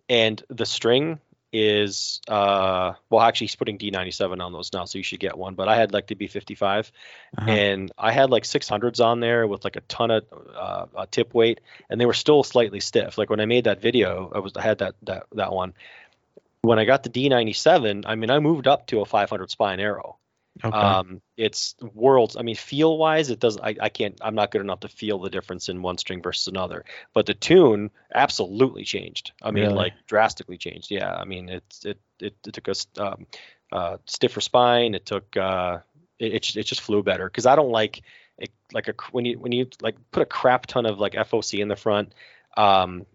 and the string is uh well actually he's putting D97 on those now, so you should get one. But I had like the B55,
Uh-huh.
and I had like 600s on there with like a ton of uh, uh, tip weight, and they were still slightly stiff. Like when I made that video, I was I had that that that one. When I got the D97, I mean I moved up to a 500 spine arrow.
Okay.
Um, it's worlds. I mean, feel wise, it does. I, I can't. I'm not good enough to feel the difference in one string versus another. But the tune absolutely changed. I mean,
Really?
like drastically changed. Yeah. I mean, it's it it, it took us um, uh, stiffer spine. It took uh, it it, just- it just flew better because I don't like it, like a when you when you like put a crap ton of like FOC in the front. Um,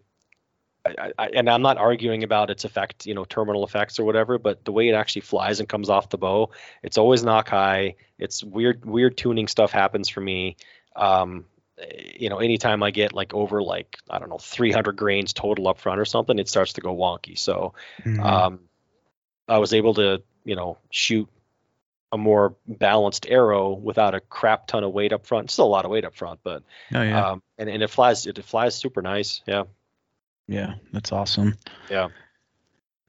I, I, and I'm not arguing about its effect, you know, terminal effects or whatever, but the way it actually flies and comes off the bow, it's always nock high. It's weird, weird tuning stuff happens for me. Um, you know, anytime I get like over like I don't know 300 grains total up front or something, it starts to go wonky. So
Mhm.
um, I was able to, you know, shoot a more balanced arrow without a crap ton of weight up front. Still a lot of weight up front, but
oh yeah.
um, and and it flies, it flies super nice. Yeah.
Yeah. That's awesome.
Yeah.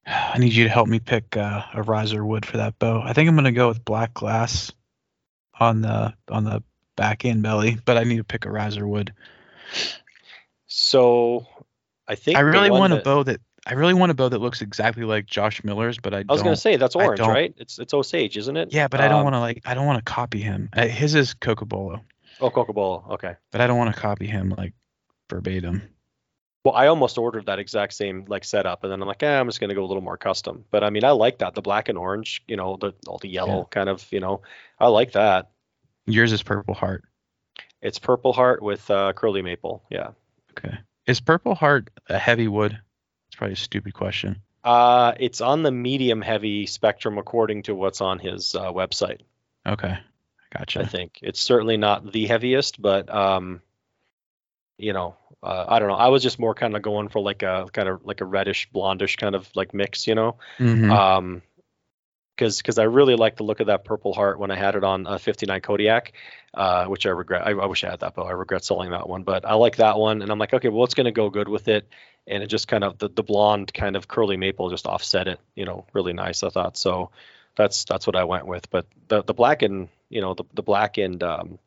I need you to help me pick uh, a riser wood for that bow. I think I'm gonna go with black glass on the on the back end belly, but I need to pick a riser wood.
So I think
I really want a bow that I really want a bow that looks exactly like Josh Miller's, but I,
I was gonna say that's orange, right? It's it's Osage, isn't it?
Yeah, but I don't
Um,
want to like I don't want to copy him. Uh, His is Cocobolo,
Oh, Cocobolo. Okay.
but I don't want to copy him like verbatim.
Well, I almost ordered that exact same like setup, and then I'm like, eh, I'm just gonna go a little more custom. But I mean, I like that the black and orange, you know, the all the yellow
Yeah.
kind of, you know, I like that.
Yours is Purple Heart.
It's purple heart with uh, curly maple. Yeah.
Okay. Is Purple Heart a heavy wood? It's probably a stupid question.
Uh, it's on the medium heavy spectrum according to what's on his uh, website.
Okay. Gotcha.
I think it's certainly not the heaviest, but um, you know, uh, I don't know. I was just more kind of going for like a kind of like a reddish blondish kind of like mix, you know.
Mhm.
Um, because because I really like the look of that Purple Heart when I had it on a 59 Kodiak, uh, which I regret. I, I wish I had that bow. I regret selling that one, but I like that one, and I'm like, okay, well, what's going to go good with it? And it just kind of the, the blonde kind of curly maple just offset it, you know, really nice. I thought so. That's that's what I went with. But the the black and you know the the black and um,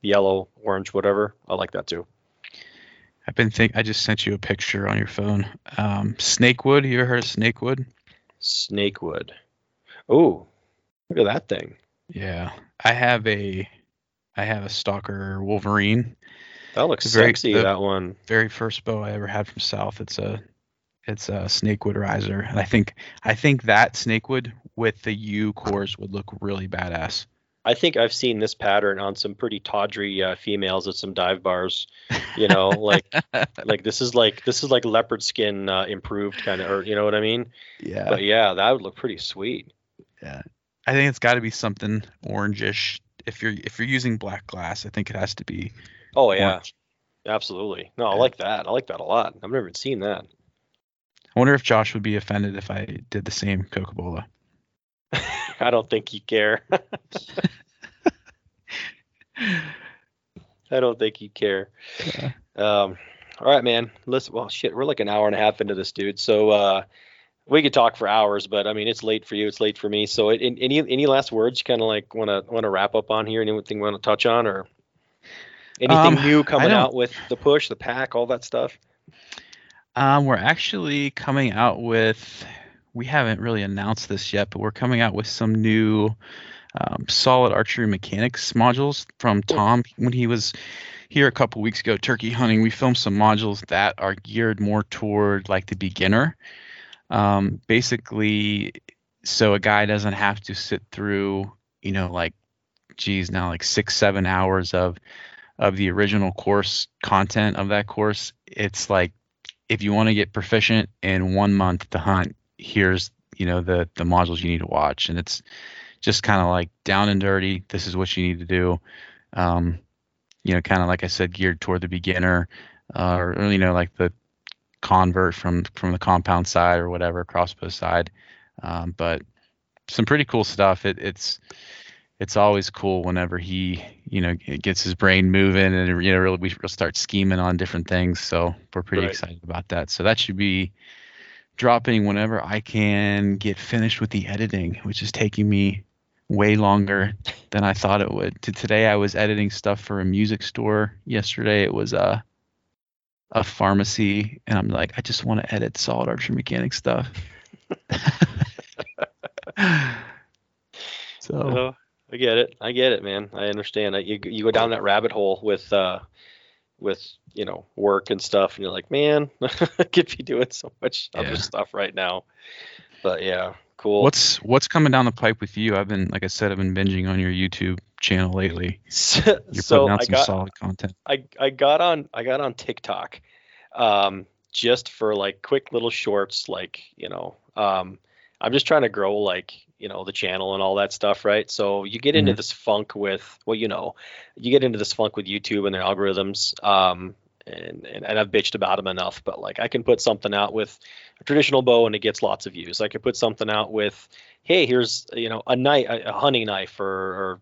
yellow, orange, whatever, I like that too.
I've been think. I just sent you a picture on your phone. Um, snakewood. You ever heard of snakewood?
Snakewood. Oh, look at that thing.
Yeah. I have a. I have a stalker Wolverine.
That looks
very-
sexy.
the-
that one.
Very first bow I ever had from South. It's a. It's a snakewood riser, and I think I think that snakewood with the U cores would look really badass.
I think I've seen this pattern on some pretty tawdry uh, females at some dive bars. You know, like like this is like this is like leopard skin uh, improved kind of, or you know what I mean?
yeah.
But yeah, that would look pretty sweet.
Yeah, I think it's got to be something orangish. If you're if you're using black glass, I think it has to be.
Oh yeah,
orange.
absolutely. No, I
Yeah.
like that. I like that a lot. I've never seen that.
I wonder if Josh would be offended if I did the same Coca Cola.
I don't think he'd care. I don't think he'd care.
Yeah.
Um, all right, man. Listen, well, shit, we're like an hour and a half into this, dude. So uh, we could talk for hours, but I mean, it's late for you. It's late for me. So, it, in, any any last words you kind of like want to want to wrap up on here? Anything you want to touch on, or anything
Um,
new coming out with the push, the pack, all that stuff?
Um, we're actually coming out with. We haven't really announced this yet, but we're coming out with some new um, solid archery mechanics modules from Tom when he was here a couple weeks ago turkey hunting. We filmed some modules that are geared more toward like the beginner. Um, basically, so a guy doesn't have to sit through, you know, like, geez, now like six, seven hours of of the original course content of that course. It's like if you want to get proficient in one month to hunt, here's you know the the modules you need to watch, and it's just kind of like down and dirty. This is what you need to do. Um, you know, kind of like I said, geared toward the beginner, uh, or you know, like the convert from from the compound side or whatever crossbow side. Um, but some pretty cool stuff. It, it's it's always cool whenever he you know gets his brain moving and you know really we start scheming on different things. So we're pretty
Right.
excited about that. So that should be dropping whenever I can get finished with the editing, which is taking me way longer than I thought it would. To today I was editing stuff for a music store. Yesterday it was a a pharmacy and I'm like I just want to edit solid archery mechanic stuff. so
Uh, I get it. I get it, man. I understand. You you go down that rabbit hole with uh with you know work and stuff, and you're like, man, I could be doing so much
Yeah.
other stuff right now. But yeah, cool.
what's what's coming down the pipe with you? I've been like I said I've been binging on your YouTube channel lately.
so,
You're
so
putting out
I
some
got
solid content.
I I got on I got on TikTok, um, just for like quick little shorts, like you know, um, I'm just trying to grow like you know the channel and all that stuff, right? So you get into
Mhm.
this funk with well, you know, you get into this funk with YouTube and their algorithms, um, and, and and I've bitched about them enough, but like I can put something out with a traditional bow and it gets lots of views. I could put something out with, hey, here's you know a knife, a, a hunting knife or, or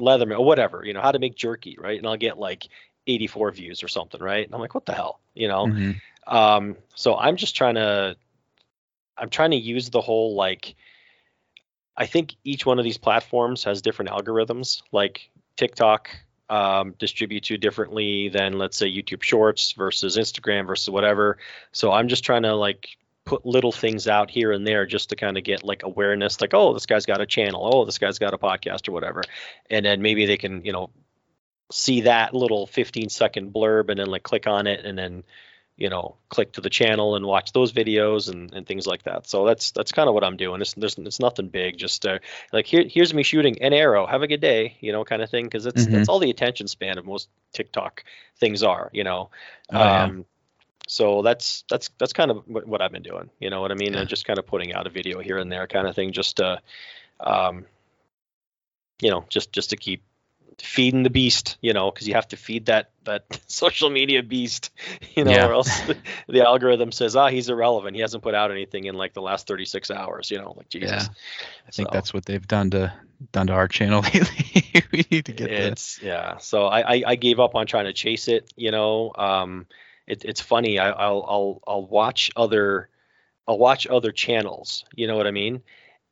Leatherman or whatever, you know, how to make jerky, right? And I'll get like 84 views or something, right? And I'm like, what the hell, you know?
Mhm.
Um, so I'm just trying to, I'm trying to use the whole like, I think each one of these platforms has different algorithms. Like TikTok um, distributes you differently than let's say YouTube Shorts versus Instagram versus whatever. So I'm just trying to like put little things out here and there just to kind of get like awareness, like oh this guy's got a channel, oh this guy's got a podcast or whatever, and then maybe they can you know see that little 15 second blurb and then like click on it and then you know click to the channel and watch those videos and, and things like that so that's that's kind of what i'm doing it's there's it's nothing big just uh, like here here's me shooting an arrow have a good day you know kind of thing because it's
Mhm.
that's all the attention span of most tiktok things are you know
Oh, yeah.
um so that's that's that's kind of what, what i've been doing you know what i mean
Yeah.
and just kind of putting out a video here and there kind of thing just to um you know just just to keep feeding the beast you know because you have to feed that that social media beast you know
Yeah.
or else the, algorithm says ah he's irrelevant he hasn't put out anything in like the last 36 hours you know like jesus
Yeah. I think
So-
that's what they've done to done to our channel lately. we need to get this.
yeah so I, I i gave up on trying to chase it you know um it, it's funny I, i'll i'll i'll watch other i'll watch other channels you know what i mean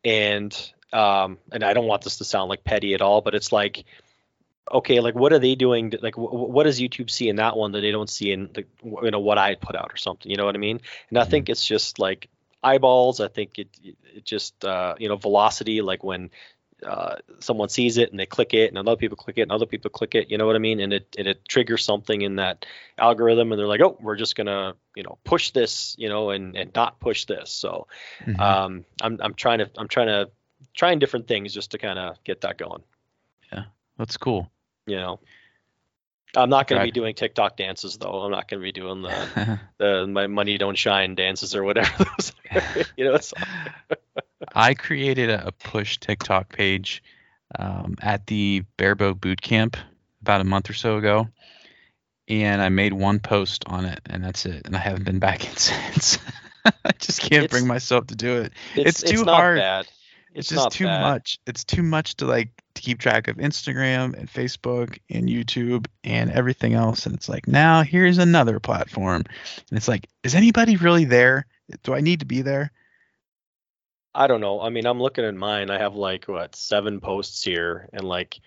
and um and i don't want this to sound like petty at all but it's like okay like what are they doing to- like wh- wh- what does youtube see in that one that they don't see in the you know what i put out or something you know what i mean? And i think it's just like eyeballs i think it, it just uh you know velocity like when uh, someone sees it and they click it and other people click it and other people click it you know what i mean? And it and it triggers something in that algorithm and they're like oh we're just gonna you know push this you know and and not push this. So
Mhm.
um i'm i'm trying to i'm trying to trying different things just to kind of get that going
That's cool.
you know i'm not going to be doing tiktok dances though i'm not going to be doing the the my money don't shine dances or whatever you know it's
I created a, push TikTok page um, at the Barebow Boot Camp about a month or so ago, and I made one post on it, and that's it. And I haven't been back in since. I just can't bring myself to do it.
it's,
It's too
not
hard.
bad
It's,
it's,
just too
bad.
much. It's too much to like to keep track of Instagram and Facebook and YouTube and everything else. And it's like now here's another platform, and it's like, is anybody really there? Do I need to be there?
I don't know. I mean, I'm looking at mine. I have like what seven posts here, and like,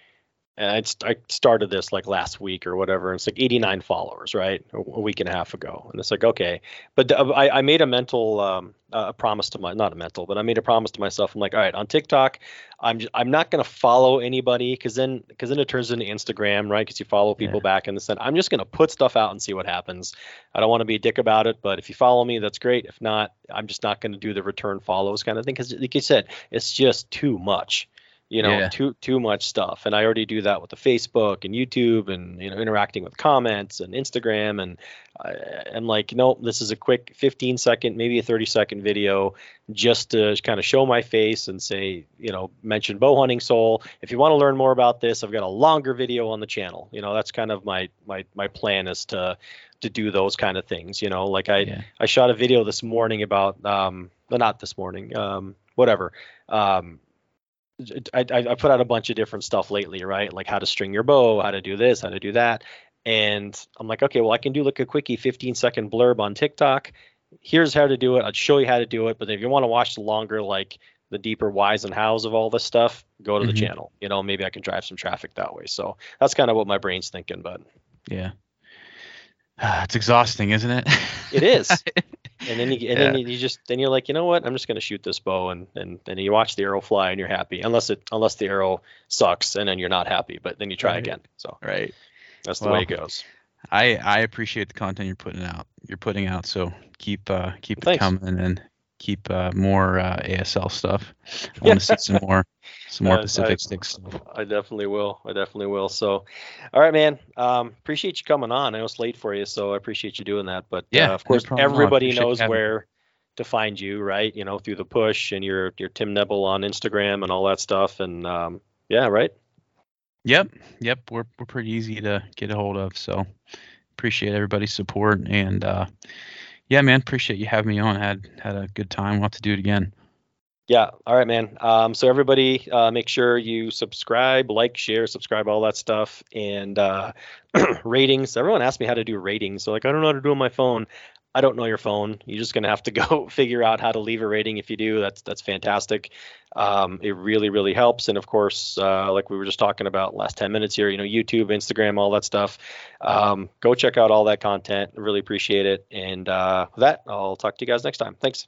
and I, st- I started this like last week or whatever. And it's like 89 followers, right? A, a week and a half ago, and it's like okay, but the, I, I made a mental um, uh, promise to my not a mental, but I made a promise to myself. I'm like, all right, on TikTok, I'm I'm not gonna follow anybody because then because then it turns into Instagram, right? Because you follow people
Yeah.
back and the sense. I'm just gonna put stuff out and see what happens. I don't want to be a dick about it, but if you follow me, that's great. If not, I'm just not going to do the return follows kind of thing because, like you said, it's just too much. You know,
Yeah.
too too much stuff, and I already do that with the Facebook and YouTube, and you know, interacting with comments and Instagram, and I, I'm like, nope, this is a quick 15 second, maybe a 30 second video, just to kind of show my face and say, you know, mention bow hunting soul. If you want to learn more about this, I've got a longer video on the channel. You know, that's kind of my my my plan is to to do those kind of things. You know, like I
Yeah.
I shot a video this morning about um well, not this morning um whatever um I, I I put out a bunch of different stuff lately right? Like how to string your bow how to do this how to do that. And I'm like okay well I can do like a quickie 15 second blurb on TikTok. Here's how to do it. I'll show you how to do it. But if you want to watch the longer like the deeper whys and hows of all this stuff go to
Mhm.
the channel. You know maybe I can drive some traffic that way. So that's kind of what my brain's thinking but
Yeah. it's exhausting, isn't it?
It is. and then you and then you just then you're like you know what i'm just going to shoot this bow and and then you watch the arrow fly and you're happy unless it unless the arrow sucks and then you're not happy but then you try
Right.
again so
right.
that's the way it goes
I I appreciate the content you're putting out. You're putting out, so keep uh keep it
Thanks.
coming and keep uh, more uh, ASL stuff. I want to see some more some more
Uh,
Pacific
I-
Stick stuff.
i definitely will i definitely will so all right man um appreciate you coming on i know it's late for you so i appreciate you doing that but
Yeah,
uh, of course
all.
everybody knows
me.
where to find you right you know through the push and your your tim nebel on instagram and all that stuff and um yeah right
Yep, yep. We're we're pretty easy to get a hold of, so appreciate everybody's support and uh, yeah, man, appreciate you having me on. had had a good time. We'll have to do it again.
Yeah. All right, man. Um, so everybody, uh, make sure you subscribe, like, share, subscribe, all that stuff, and uh, ratings. Everyone asked me how to do ratings. So like, I don't know how to do it on my phone. I don't know your phone. You're just gonna have to go figure out how to leave a rating. If you do, that's that's fantastic. Um, it really really helps. And of course, uh, like we were just talking about last 10 minutes here, you know, YouTube, Instagram, all that stuff. Um, go check out all that content. Really appreciate it. And uh, with that, I'll talk to you guys next time. Thanks.